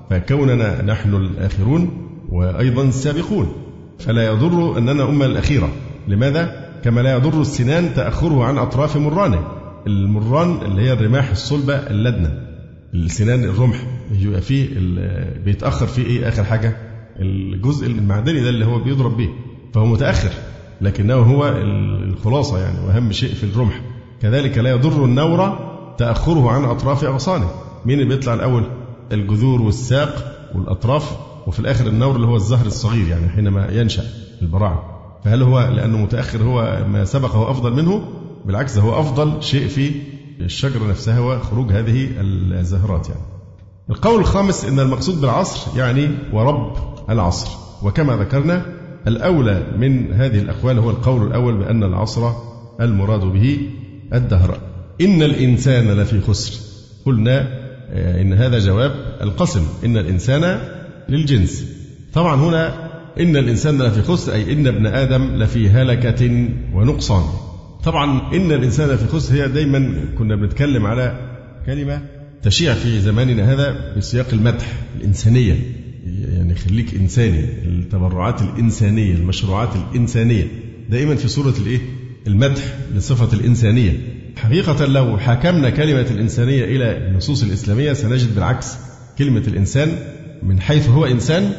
فكوننا نحن الآخرون وأيضا السابقون فلا يضر أننا أمة الأخيرة. لماذا؟ كما لا يضر السنان تأخره عن أطراف مرانه المران اللي هي الرماح الصلبة اللدنة. السنان الرمح يبقى فيه بيتأخر فيه إيه؟ آخر حاجة الجزء المعدني ده اللي هو بيضرب به فهو متأخر لكنه هو الخلاصة يعني وأهم شيء في الرمح. كذلك لا يضر النور تأخره عن أطراف أغصانه. مين اللي بيطلع الأول؟ الجذور والساق والأطراف وفي الآخر النور اللي هو الزهر الصغير يعني حينما ينشأ البراعة فهل هو لأنه متأخر هو ما سبق هو أفضل منه؟ بالعكس هو أفضل شيء في الشجرة نفسها هو خروج هذه الزهرات يعني. القول الخامس أن المقصود بالعصر يعني ورب العصر. وكما ذكرنا الأولى من هذه الأقوال هو القول الأول بأن العصر المراد به الدهر. إن الإنسان لفي خسر. قلنا آه، إن هذا جواب القسم. إن الإنسان للجنس. طبعا هنا إن الإنسان لفي خسر أي إن ابن آدم لفي هلكة ونقصان. طبعا إن الإنسان لفي خسر هي دايما كنا بنتكلم على كلمة تشيع في زماننا هذا بسياق المدح الإنسانية. يعني خليك إنساني. التبرعات الإنسانية المشروعات الإنسانية. دائما في صورة الإيه؟ المدح لصفة الإنسانية. حقيقة لو حكمنا كلمة الإنسانية إلى النصوص الإسلامية سنجد بالعكس كلمة الإنسان من حيث هو إنسان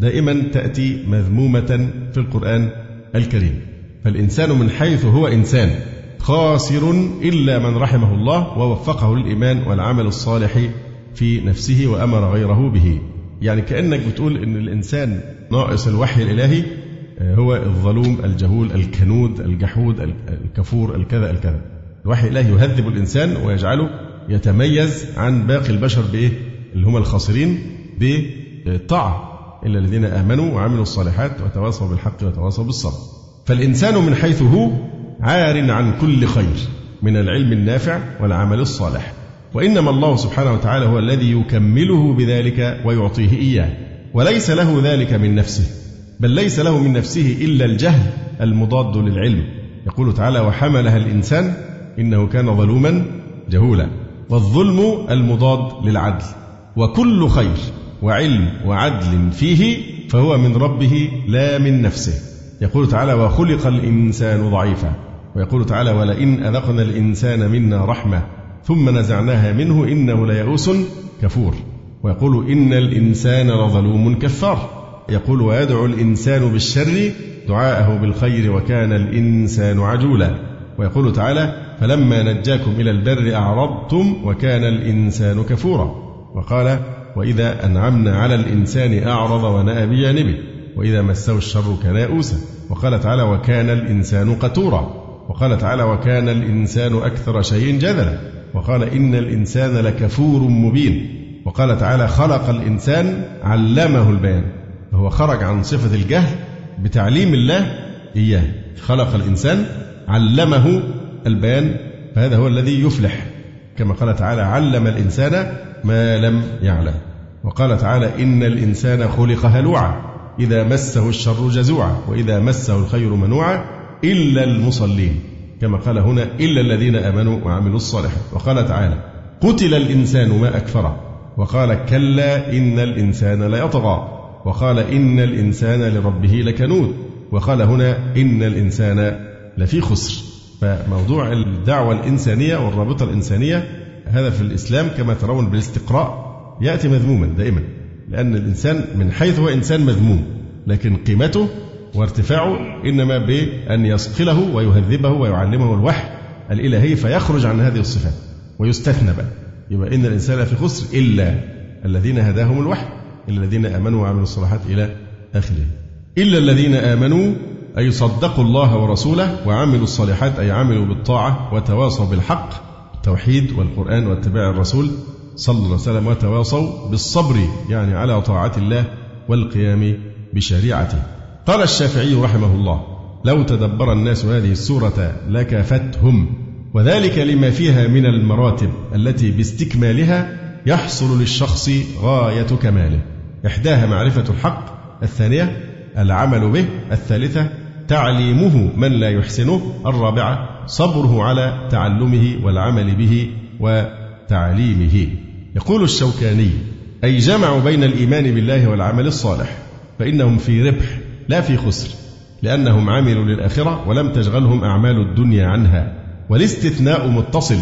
دائما تأتي مذمومة في القرآن الكريم. فالإنسان من حيث هو إنسان خاسر إلا من رحمه الله ووفقه للإيمان والعمل الصالح في نفسه وأمر غيره به. يعني كأنك بتقول إن الإنسان ناقص الوحي الإلهي آه، هو الظلوم الجهول الكنود الجحود الكفور الكذا الكذا. الوحي الإلهي يهذب الإنسان ويجعله يتميز عن باقي البشر بإيه؟ اللي هم الخاسرين بالطاعة إلا الذين آمنوا وعملوا الصالحات وتواصوا بالحق وتواصوا بالصبر. فالإنسان من حيث هو عار عن كل خير من العلم النافع والعمل الصالح. وإنما الله سبحانه وتعالى هو الذي يكمله بذلك ويعطيه إياه. وليس له ذلك من نفسه بل ليس له من نفسه إلا الجهل المضاد للعلم. يقول تعالى وحملها الإنسان إنه كان ظلوما جهولا والظلم المضاد للعدل وكل خير وعلم وعدل فيه فهو من ربه لا من نفسه. يقول تعالى وخلق الإنسان ضعيفا ويقول تعالى ولئن أذقنا الإنسان منا رحمة ثم نزعناها منه إنه ليئوس كفور ويقول إن الإنسان لظلوم كفار يقول ويدعو الإنسان بالشر دعاءه بالخير وكان الإنسان عجولا ويقول تعالى فلما نجاكم إلى البر أعرضتم وكان الإنسان كفورا. وقال وإذا أنعمنا على الإنسان أعرض ونأى بجانبه وإذا مسه الشر كان يئوسا وقال تعالى وكان الإنسان قتورا. وقال تعالى وكان الإنسان أكثر شيء جدلا وقال إن الإنسان لكفور مبين. وقال تعالى خلق الإنسان علمه البيان. فهو خرج عن صفة الجهل بتعليم الله إياه. خلق الإنسان علمه البيان فهذا هو الذي يفلح. كما قال تعالى علم الإنسان ما لم يعلم وقال تعالى إن الإنسان خلق هلوعا إذا مسه الشر جزوعا وإذا مسه الخير منوعا إلا المصلين كما قال هنا إلا الذين آمنوا وعملوا الصالحات وقال تعالى قتل الإنسان ما أكفره وقال كلا إن الإنسان ليطغى وقال إن الإنسان لربه لكنود وقال هنا إن الإنسان لفي خسر فموضوع الدعوة الإنسانية والرابطة الإنسانية هذا في الإسلام كما ترون بالاستقراء يأتي مذموما دائما لأن الإنسان من حيث هو إنسان مذموم لكن قيمته وارتفاعه إنما بأن يصقله ويهذبه ويعلمه الوحي الإلهي فيخرج عن هذه الصفات ويستثنى بقى يبقى إن الإنسان في خسر إلا الذين هداهم الوحي إلا الذين آمنوا وعملوا الصالحات إلى آخره. إلا الذين آمنوا أي صدقوا الله ورسوله وعملوا الصالحات أي عملوا بالطاعة وتواصوا بالحق التوحيد والقرآن واتباع الرسول صلى الله عليه وسلم وتواصوا بالصبر يعني على طاعة الله والقيام بشريعته. قال الشافعي رحمه الله لو تدبر الناس هذه السورة لكفتهم وذلك لما فيها من المراتب التي باستكمالها يحصل للشخص غاية كماله. إحداها معرفة الحق الثانية العمل به الثالثة تعليمه من لا يحسنه. الرابعة صبره على تعلمه والعمل به وتعليمه. يقول الشوكاني أي جمعوا بين الإيمان بالله والعمل الصالح فإنهم في ربح لا في خسر لأنهم عملوا للآخرة ولم تشغلهم أعمال الدنيا عنها. والاستثناء متصل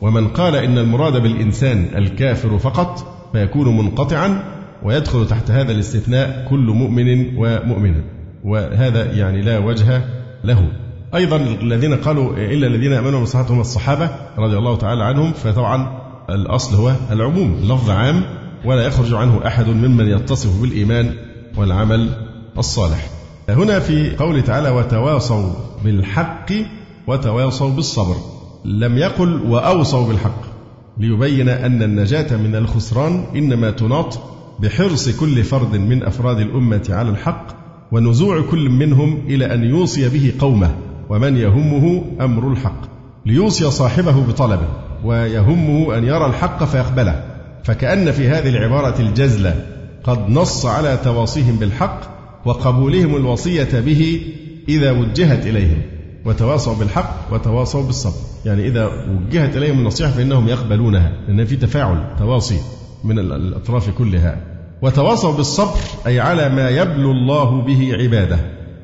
ومن قال إن المراد بالإنسان الكافر فقط فيكون منقطعا ويدخل تحت هذا الاستثناء كل مؤمن ومؤمنة. وهذا يعني لا وجه له. أيضا الذين قالوا إلا الذين آمنوا بصحتهم الصحابة رضي الله تعالى عنهم فطبعا الأصل هو العموم لفظ عام ولا يخرج عنه أحد ممن يتصف بالإيمان والعمل الصالح. هنا في قوله تعالى وتواصوا بالحق وتواصوا بالصبر لم يقل وأوصوا بالحق ليبين أن النجاة من الخسران إنما تناط بحرص كل فرد من أفراد الأمة على الحق ونزوع كل منهم إلى أن يوصي به قومه ومن يهمه أمر الحق ليوصي صاحبه بطلبه ويهمه أن يرى الحق فيقبله. فكأن في هذه العبارة الجزلة قد نص على تواصيهم بالحق وقبولهم الوصية به إذا وجهت إليهم وتواصوا بالحق وتواصوا بالصبر. يعني إذا وجهت إليهم النصيحة فإنهم يقبلونها لأن في تفاعل تواصي من الأطراف كلها. وتواصوا بالصبر أي على ما يبلو الله به عباده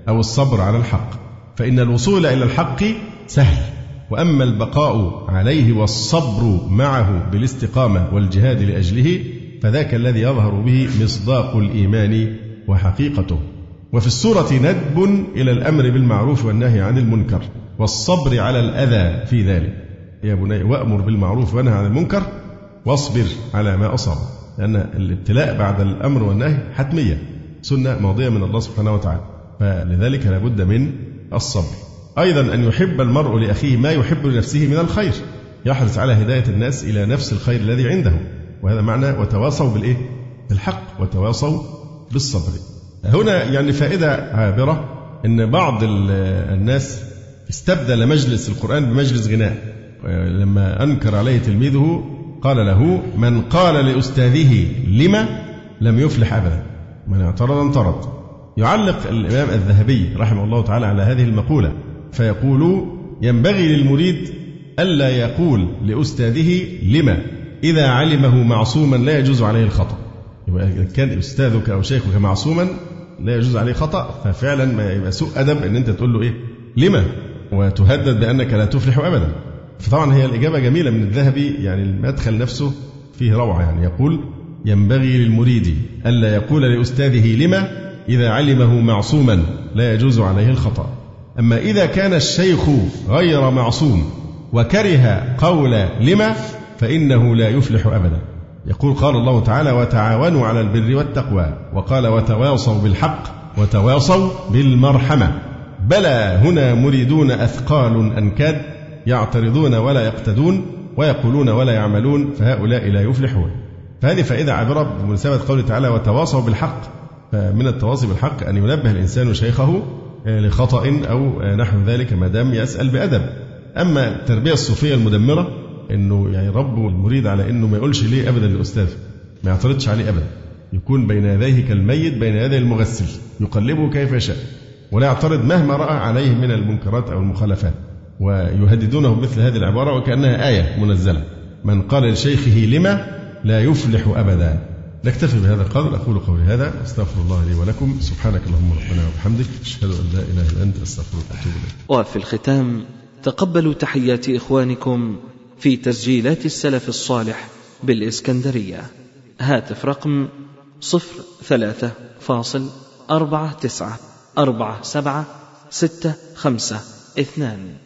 أو الصبر على الحق. فإن الوصول إلى الحق سهل وأما البقاء عليه والصبر معه بالاستقامة والجهاد لأجله فذاك الذي يظهر به مصداق الإيمان وحقيقته. وفي السورة ندب إلى الأمر بالمعروف والنهي عن المنكر والصبر على الأذى في ذلك. يا بني وأمر بالمعروف وانهى عن المنكر واصبر على ما أصاب لأن الابتلاء بعد الأمر والنهي حتمية سنة ماضية من الله سبحانه وتعالى. فلذلك لابد من الصبر. أيضا أن يحب المرء لأخيه ما يحب لنفسه من الخير. يحرص على هداية الناس إلى نفس الخير الذي عنده وهذا معنى وتواصوا بالإيه؟ بالحق وتواصوا بالصبر. هنا يعني فائدة عابرة أن بعض الناس استبدل مجلس القرآن بمجلس غناء. لما أنكر عليه تلميذه قال له من قال لأستاذه لما لم يفلح أبدا. من اعترض انطرد. يعلق الإمام الذهبي رحمه الله تعالى على هذه المقولة. فيقول ينبغي للمريد ألا يقول لأستاذه لما إذا علمه معصوما لا يجوز عليه الخطأ. يبقى كان أستاذك أو شيخك معصوما لا يجوز عليه خطأ ففعلا ما يبقى سوء أدب إن أنت تقول له إيه؟ لما وتهدد بأنك لا تفلح أبدا. فطبعا هي الإجابة جميلة من الذهبي يعني المدخل نفسه فيه روعة يعني يقول ينبغي للمريد ألا يقول لأستاذه لما إذا علمه معصوما لا يجوز عليه الخطأ. أما إذا كان الشيخ غير معصوم وكره قول لما فإنه لا يفلح أبدا. يقول قال الله تعالى وتعاونوا على البر والتقوى. وقال وتواصوا بالحق وتواصوا بالمرحمة. بلى هنا مريدون أثقال أنكاد يعترضون ولا يقتدون ويقولون ولا يعملون فهؤلاء لا يفلحون. فهذه فائدة عابرة بمناسبة قوله تعالى وتواصوا بالحق. فمن التواصي بالحق أن ينبه الإنسان شيخه لخطأ أو نحو ذلك ما دام يسأل بأدب. أما التربية الصوفية المدمرة أنه يعني ربه المريد على أنه ما يقولش ليه أبدا للأستاذ. ما يعترضش عليه أبدا. يكون بين يديه كالميت بين يدي المغسل. يقلبه كيف يشاء. ولا يعترض مهما رأى عليه من المنكرات أو المخالفات. ويهددونه بمثل هذه العبارة وكأنها آية منزلة. من قال لشيخه لما لا يفلح أبدا. نكتفي بهذا القدر. أقول قولي هذا. أستغفر الله لي ولكم. سبحانك اللهم ربنا وبحمدك. أشهد أن لا إله إلا أنت. أستغفرك وأتوب إليك. وفي الختام تقبلوا تحيات إخوانكم في تسجيلات السلف الصالح بالإسكندرية. هاتف رقم صفر ثلاثة فاصل أربعة تسعة أربعة سبعة ستة خمسة اثنان.